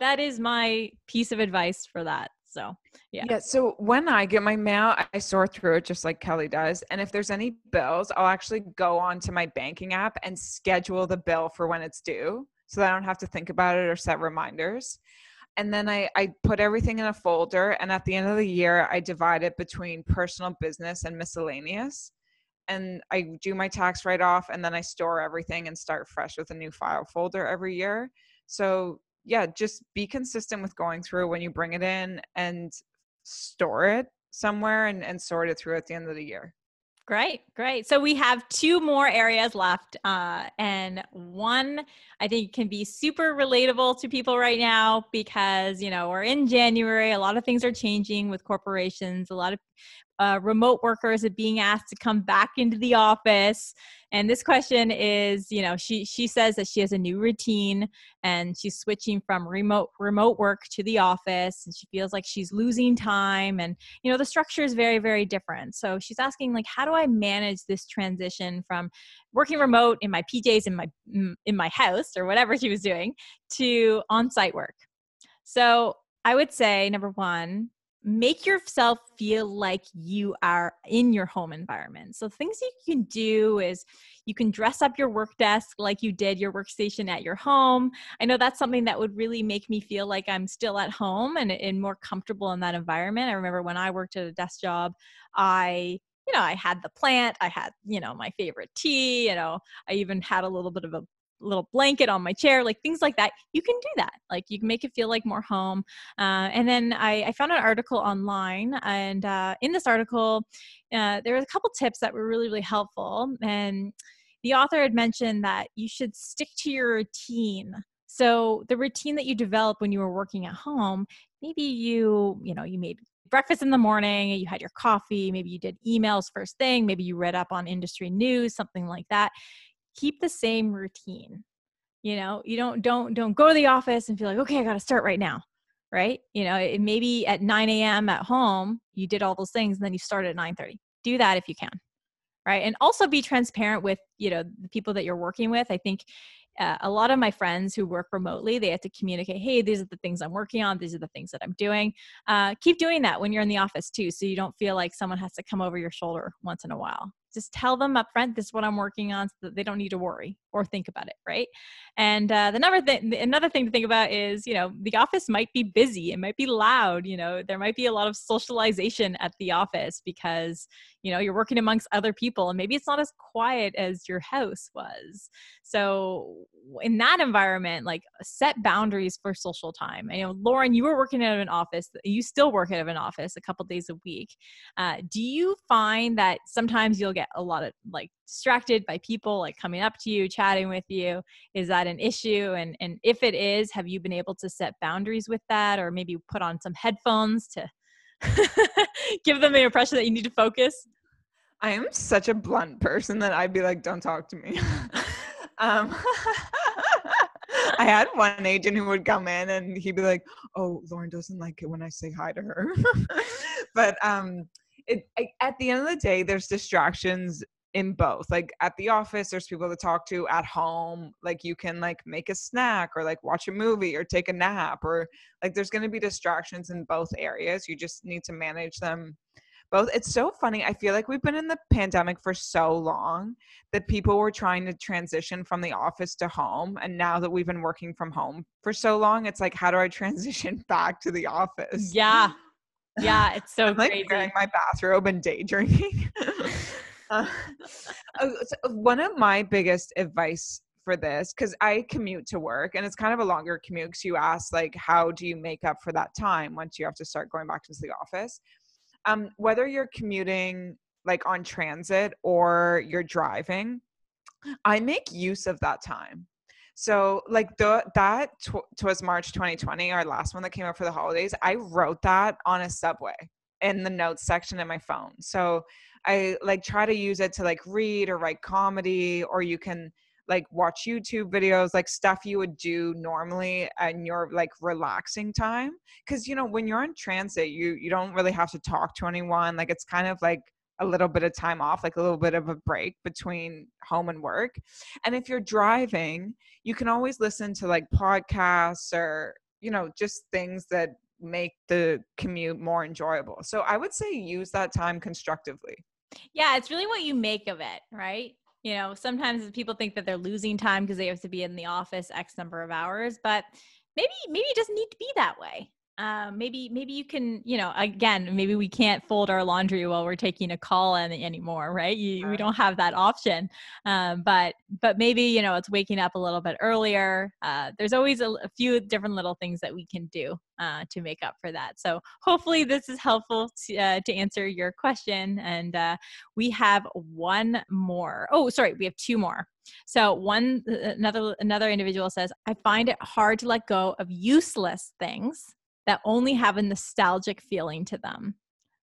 that is my piece of advice for that. So yeah. Yeah. So when I get my mail, I sort through it just like Kelly does. And if there's any bills, I'll actually go onto my banking app and schedule the bill for when it's due so that I don't have to think about it or set reminders. And then I, I put everything in a folder. And at the end of the year, I divide it between personal business and miscellaneous. And I do my tax write off and then I store everything and start fresh with a new file folder every year. So, yeah, just be consistent with going through when you bring it in and store it somewhere and, and sort it through at the end of the year. Great, great. So we have two more areas left, uh, and one I think can be super relatable to people right now because you know we're in January. A lot of things are changing with corporations. A lot of uh, remote workers are being asked to come back into the office. And this question is you know she she says that she has a new routine and she's switching from remote remote work to the office and she feels like she's losing time and you know the structure is very very different. So she's asking like how do i manage this transition from working remote in my pjs in my in my house or whatever she was doing to on-site work? So i would say number one make yourself feel like you are in your home environment. So, things you can do is you can dress up your work desk like you did your workstation at your home. I know that's something that would really make me feel like I'm still at home and, and more comfortable in that environment. I remember when I worked at a desk job, I you know, I had the plant, I had, you know, my favorite tea, you know, I even had a little bit of a little blanket on my chair, like things like that. You can do that. Like you can make it feel like more home. Uh, and then I, I, found an article online, and uh, in this article, uh, there were a couple tips that were really, really helpful. And the author had mentioned that you should stick to your routine. So the routine that you developed when you were working at home, maybe you, you know, you made breakfast in the morning, you had your coffee, maybe you did emails first thing, maybe you read up on industry news, something like that keep the same routine you know? You don't don't don't go to the office and feel like okay i got to start right now right? You know it, maybe at 9 a.m at home you did all those things and then you start at 9 30 do that if you can right? And also be transparent with you know the people that you're working with. I think uh, a lot of my friends who work remotely they have to communicate hey these are the things i'm working on. These are the things that i'm doing. Uh, keep doing that when you're in the office too so you don't feel like someone has to come over your shoulder once in a while just tell them up front this is what i'm working on so that they don't need to worry or think about it right? And uh, the another thing another thing to think about is you know the office might be busy it might be loud you know there might be a lot of socialization at the office because you know you're working amongst other people and maybe it's not as quiet as your house was. So in that environment like set boundaries for social time. I know lauren you were working out of an office you still work out of an office a couple days a week. Uh, do you find that sometimes you'll get a lot of like distracted by people like coming up to you chatting with you? Is that an issue? And and if it is have you been able to set boundaries with that or maybe put on some headphones to give them the impression that you need to focus I am such a blunt person that I'd be like, don't talk to me. um, I had one agent who would come in and he'd be like, "Oh, Lauren doesn't like it when I say hi to her." but um, it I, at the end of the day, there's distractions in both. Like at the office, there's people to talk to. At home, like you can like make a snack or like watch a movie or take a nap or like there's going to be distractions in both areas. You just need to manage them both it's so funny i feel like we've been in the pandemic for so long that people were trying to transition from the office to home and now that we've been working from home for so long it's like how do i transition back to the office? Yeah. Yeah it's so I'm, like crazy. wearing my bathrobe and day drinking uh, oh, one of my biggest advice for this because I commute to work and it's kind of a longer commute because you ask like how do you make up for that time once you have to start going back to the office um, whether you're commuting like on transit or you're driving, I make use of that time. So like the that was March 2020, our last one that came out for the holidays. I wrote that on a subway in the notes section in my phone. So I like try to use it to like read or write comedy, or you can like watch YouTube videos, like stuff you would do normally in your like relaxing time. Cause you know, when you're in transit, you you don't really have to talk to anyone. Like it's kind of like a little bit of time off, like a little bit of a break between home and work. And if you're driving, you can always listen to like podcasts or, you know, just things that make the commute more enjoyable. So I would say use that time constructively. Yeah, it's really what you make of it, right? You know sometimes people think that they're losing time because they have to be in the office x number of hours but maybe maybe it doesn't need to be that way um, maybe maybe you can you know again maybe we can't fold our laundry while we're taking a call in anymore right? You, we don't have that option. Um, but but maybe you know it's waking up a little bit earlier. Uh, there's always a, a, few different little things that we can do uh, to make up for that. So hopefully this is helpful to, uh, to answer your question. And uh, we have one more. Oh sorry we have two more. So one another another individual says i find it hard to let go of useless things that only have a nostalgic feeling to them.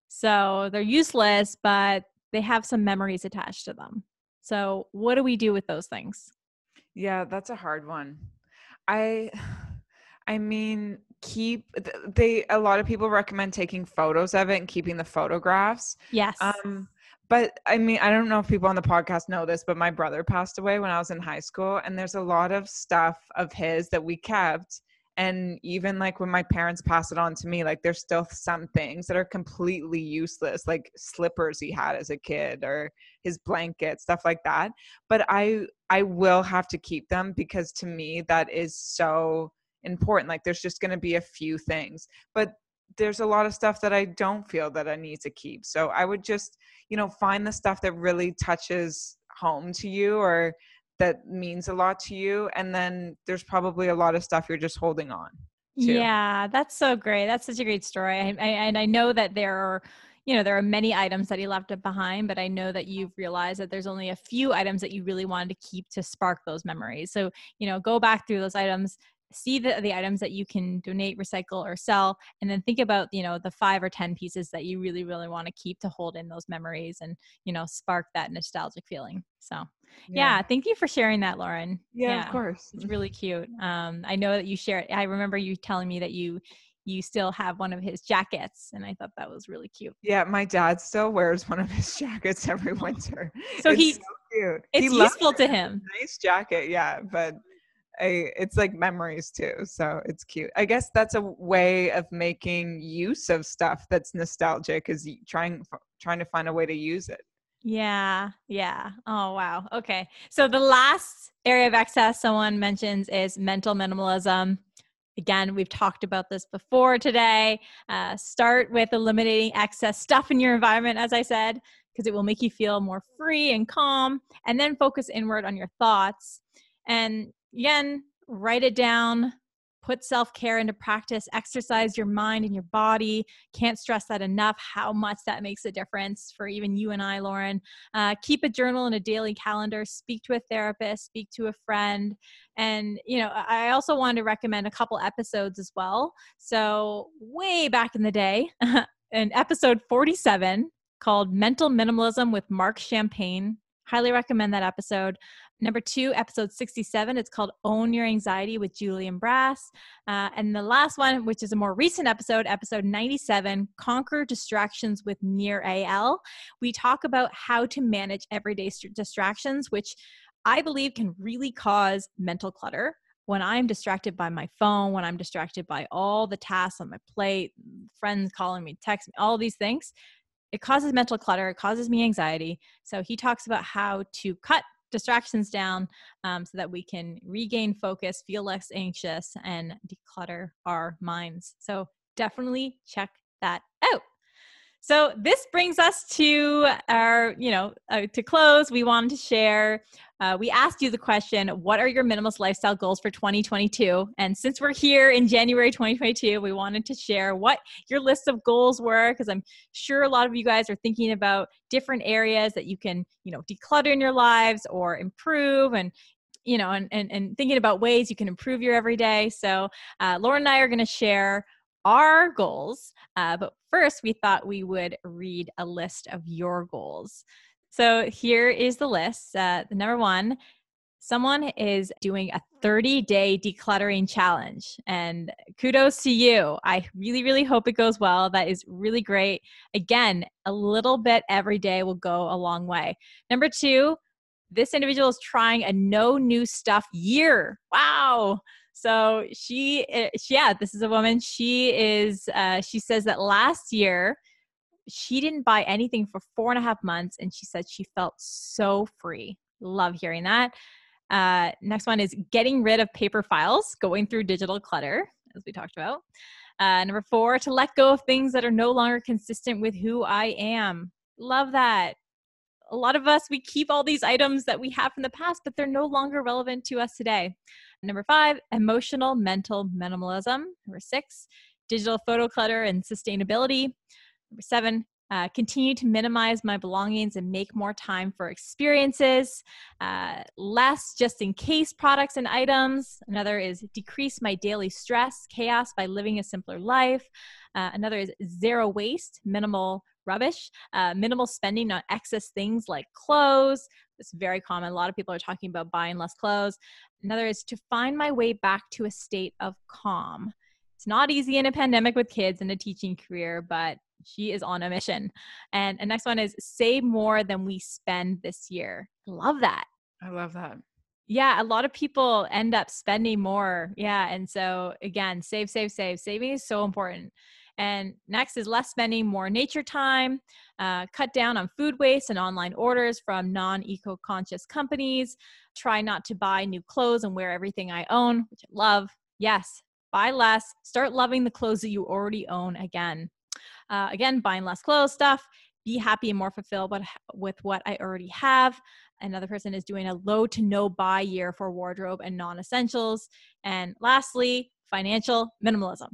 So they're useless, but they have some memories attached to them. So what do we do with those things? Yeah, that's a hard one. I I mean, keep they a lot of people recommend taking photos of it and keeping the photographs. Yes. Um but I mean, I don't know if people on the podcast know this, but my brother passed away when I was in high school and there's a lot of stuff of his that we kept and even like when my parents pass it on to me like there's still some things that are completely useless like slippers he had as a kid or his blanket stuff like that. But i i will have to keep them because to me that is so important. Like there's just going to be a few things. But there's a lot of stuff that i don't feel that i need to keep. So i would just you know find the stuff that really touches home to you or that means a lot to you and then there's probably a lot of stuff you're just holding on to. yeah that's so great. That's such a great story. I, I, and i know that there are you know there are many items that he left behind but i know that you've realized that there's only a few items that you really wanted to keep to spark those memories. So you know go back through those items see the, the items that you can donate recycle or sell and then think about you know the five or ten pieces that you really really want to keep to hold in those memories and you know spark that nostalgic feeling. So yeah, yeah thank you for sharing that lauren. Yeah, yeah, of course. it's really cute. Um i know that you share it i remember you telling me that you you still have one of his jackets and i thought that was really cute. Yeah my dad still wears one of his jackets every winter. So he's so cute. It's he useful to him. nice jacket yeah but I, it's like memories too so it's cute i guess that's a way of making use of stuff that's nostalgic is trying trying to find a way to use it yeah yeah oh wow okay so the last area of excess someone mentions is mental minimalism Again, we've talked about this before today. Uh, start with eliminating excess stuff in your environment, as I said. because it will make you feel more free and calm. And then focus inward on your thoughts. And again, write it down, put self care into practice, exercise your mind and your body. Can't stress that enough how much that makes a difference for even you and I, Lauren. Uh, keep a journal and a daily calendar, speak to a therapist, speak to a friend. And, you know, I also wanted to recommend a couple episodes as well. So, way back in the day, in episode 47 called Mental Minimalism with Marc Champagne. Highly recommend that episode. Number two, episode 67, it's called Own Your Anxiety with Julian Brass. Uh, and the last one, which is a more recent episode, episode 97, Conquer Distractions with Nir Eyal. We talk about how to manage everyday st- distractions, which I believe can really cause mental clutter. When I'm distracted by my phone, when I'm distracted by all the tasks on my plate, friends calling me, text me, all these things, it causes mental clutter, it causes me anxiety. So he talks about how to cut distractions down um, so that we can regain focus, feel less anxious, and declutter our minds. So definitely check that out. So this brings us to our, you know, uh, to close. We wanted to share. Uh, we asked you the question, "What are your minimalist lifestyle goals for 2022?" And since we're here in January 2022, we wanted to share what your list of goals were, because I'm sure a lot of you guys are thinking about different areas that you can, you know, declutter in your lives or improve, and you know, and and, and thinking about ways you can improve your everyday. So uh, Lauren and I are going to share our goals. Uh, but first, we thought we would read a list of your goals. So here is the list. Uh, number one, someone is doing a 30 day decluttering challenge. And kudos to you. I really, really hope it goes well. That is really great. Again, a little bit every day will go a long way. Number two, this individual is trying a no new stuff year. Wow. So she, eh, she, yeah, this is a woman. She is, uh, she says that last year she didn't buy anything for four and a half months and she said she felt so free. Love hearing that. Uh, next one is getting rid of paper files, going through digital clutter, as we talked about. Uh, number four, to let go of things that are no longer consistent with who I am. Love that. A lot of us, we keep all these items that we have from the past, but they're no longer relevant to us today. Number five, emotional mental minimalism. Number six, digital photo clutter and sustainability. Number seven, uh, continue to minimize my belongings and make more time for experiences. Uh, less just in case products and items. Another is decrease my daily stress, chaos by living a simpler life. Uh, another is zero waste, minimal rubbish, uh, minimal spending on excess things like clothes. It's very common. A lot of people are talking about buying less clothes. Another is to find my way back to a state of calm. It's not easy in a pandemic with kids and a teaching career, but she is on a mission. And the next one is save more than we spend this year. Love that. I love that. Yeah, a lot of people end up spending more. Yeah. And so again, save, save, save. Saving is so important. And next is less spending, more nature time, uh, cut down on food waste and online orders from non eco conscious companies, try not to buy new clothes and wear everything I own, which I love. Yes, buy less, start loving the clothes that you already own again. Uh, again, buying less clothes stuff, be happy and more fulfilled with, with what I already have. Another person is doing a low to no buy year for wardrobe and non essentials. And lastly, financial minimalism.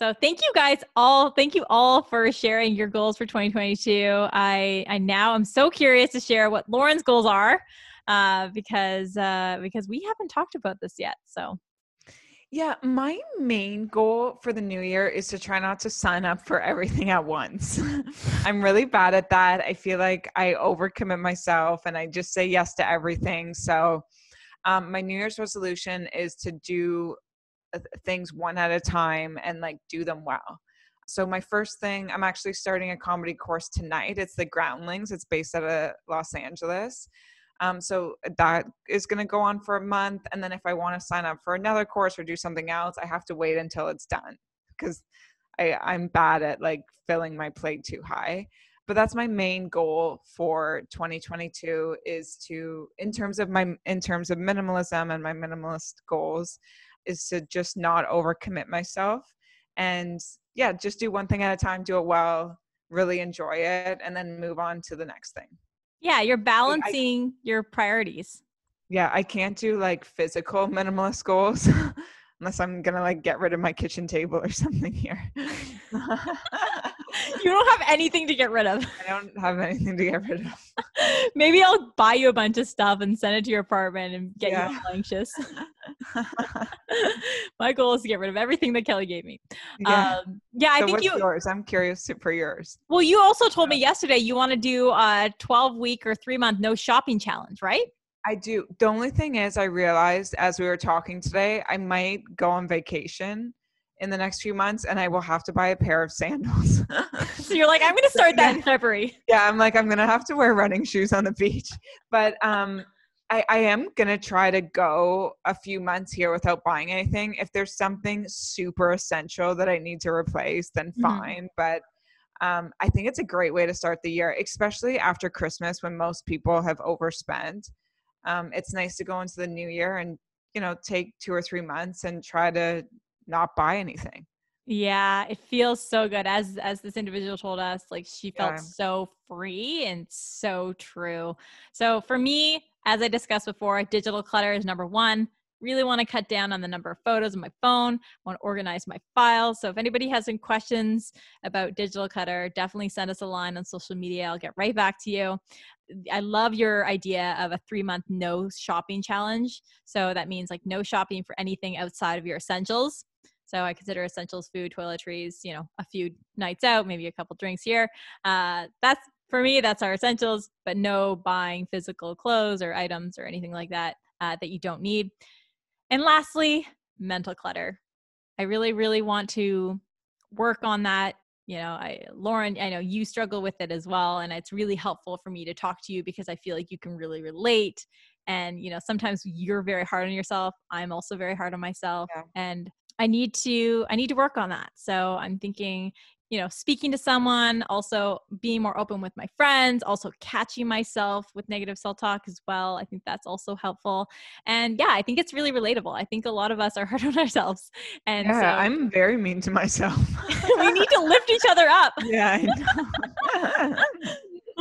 So thank you guys all. Thank you all for sharing your goals for 2022. I I now I'm so curious to share what Lauren's goals are uh, because uh, because we haven't talked about this yet. So yeah, my main goal for the new year is to try not to sign up for everything at once. I'm really bad at that. I feel like I overcommit myself and I just say yes to everything. So, um, my New Year's resolution is to do things one at a time and like do them well. So, my first thing, I'm actually starting a comedy course tonight. It's the Groundlings, it's based out of Los Angeles. Um, so that is going to go on for a month. And then if I want to sign up for another course or do something else, I have to wait until it's done because I'm bad at like filling my plate too high. But that's my main goal for 2022 is to, in terms of my, in terms of minimalism and my minimalist goals, is to just not overcommit myself and yeah, just do one thing at a time, do it well, really enjoy it and then move on to the next thing. Yeah, you're balancing I, your priorities. Yeah, I can't do like physical minimalist goals unless I'm gonna like get rid of my kitchen table or something here. you don't have anything to get rid of. I don't have anything to get rid of. Maybe I'll buy you a bunch of stuff and send it to your apartment and get yeah. you all anxious. My goal is to get rid of everything that Kelly gave me. Yeah, um, yeah. I so think you. Yours. I'm curious for yours. Well, you also told me yesterday you want to do a 12 week or three month no shopping challenge, right? I do. The only thing is, I realized as we were talking today, I might go on vacation in the next few months and I will have to buy a pair of sandals. so you're like, I'm going to start that in February. Yeah, I'm like, I'm going to have to wear running shoes on the beach. But um, I, I am going to try to go a few months here without buying anything. If there's something super essential that I need to replace, then mm-hmm. fine. Mm-hmm. But um, I think it's a great way to start the year, especially after Christmas when most people have overspent. Um, it's nice to go into the new year and you know take two or three months and try to not buy anything. Yeah, it feels so good. As as this individual told us, like she felt yeah. so free and so true. So for me, as I discussed before, digital clutter is number one. Really want to cut down on the number of photos on my phone. I want to organize my files. So if anybody has any questions about digital clutter, definitely send us a line on social media. I'll get right back to you. I love your idea of a three month no shopping challenge. So that means like no shopping for anything outside of your essentials. So I consider essentials food, toiletries, you know, a few nights out, maybe a couple drinks here. Uh, that's for me, that's our essentials, but no buying physical clothes or items or anything like that uh, that you don't need. And lastly, mental clutter. I really, really want to work on that. You know, I, Lauren, I know you struggle with it as well. And it's really helpful for me to talk to you because I feel like you can really relate. And, you know, sometimes you're very hard on yourself. I'm also very hard on myself. Yeah. And I need to I need to work on that. So I'm thinking, you know, speaking to someone, also being more open with my friends, also catching myself with negative self-talk as well. I think that's also helpful. And yeah, I think it's really relatable. I think a lot of us are hard on ourselves. And yeah, so, I'm very mean to myself. we need to lift each other up. Yeah,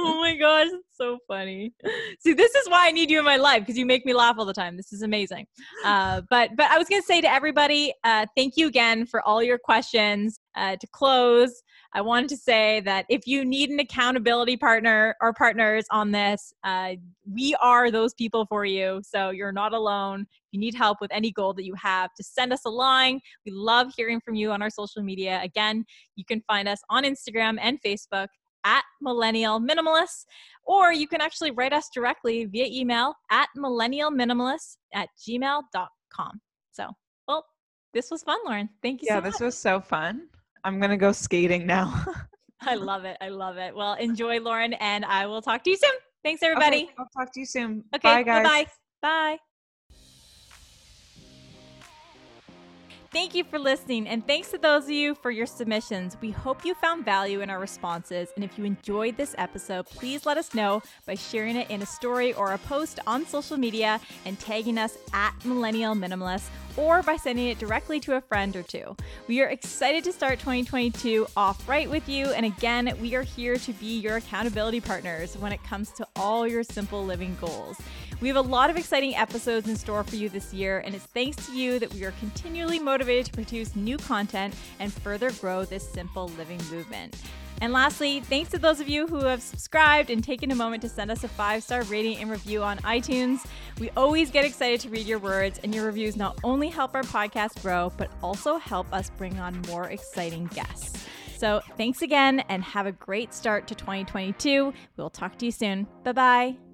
oh my gosh, it's so funny. See, this is why I need you in my life because you make me laugh all the time. This is amazing. Uh, but but I was gonna say to everybody, uh, thank you again for all your questions. Uh, to close, I wanted to say that if you need an accountability partner or partners on this, uh, we are those people for you. So you're not alone. If you need help with any goal that you have, just send us a line. We love hearing from you on our social media. Again, you can find us on Instagram and Facebook at millennial minimalists, or you can actually write us directly via email at millennialminimalists at gmail.com. So, well, this was fun, Lauren. Thank you yeah, so this was so fun. I'm going to go skating now. I love it. I love it. Well, enjoy, Lauren, and I will talk to you soon. Thanks, everybody. Okay, I'll talk to you soon. Okay, bye, guys. Bye. Bye. Thank you for listening, and thanks to those of you for your submissions. We hope you found value in our responses, and if you enjoyed this episode, please let us know by sharing it in a story or a post on social media and tagging us at Millennial Minimalist or by sending it directly to a friend or two. We are excited to start 2022 off right with you, and again, we are here to be your accountability partners when it comes to all your simple living goals. We have a lot of exciting episodes in store for you this year, and it's thanks to you that we are continually motivated to produce new content and further grow this simple living movement. And lastly, thanks to those of you who have subscribed and taken a moment to send us a five star rating and review on iTunes. We always get excited to read your words, and your reviews not only help our podcast grow, but also help us bring on more exciting guests. So thanks again, and have a great start to 2022. We'll talk to you soon. Bye bye.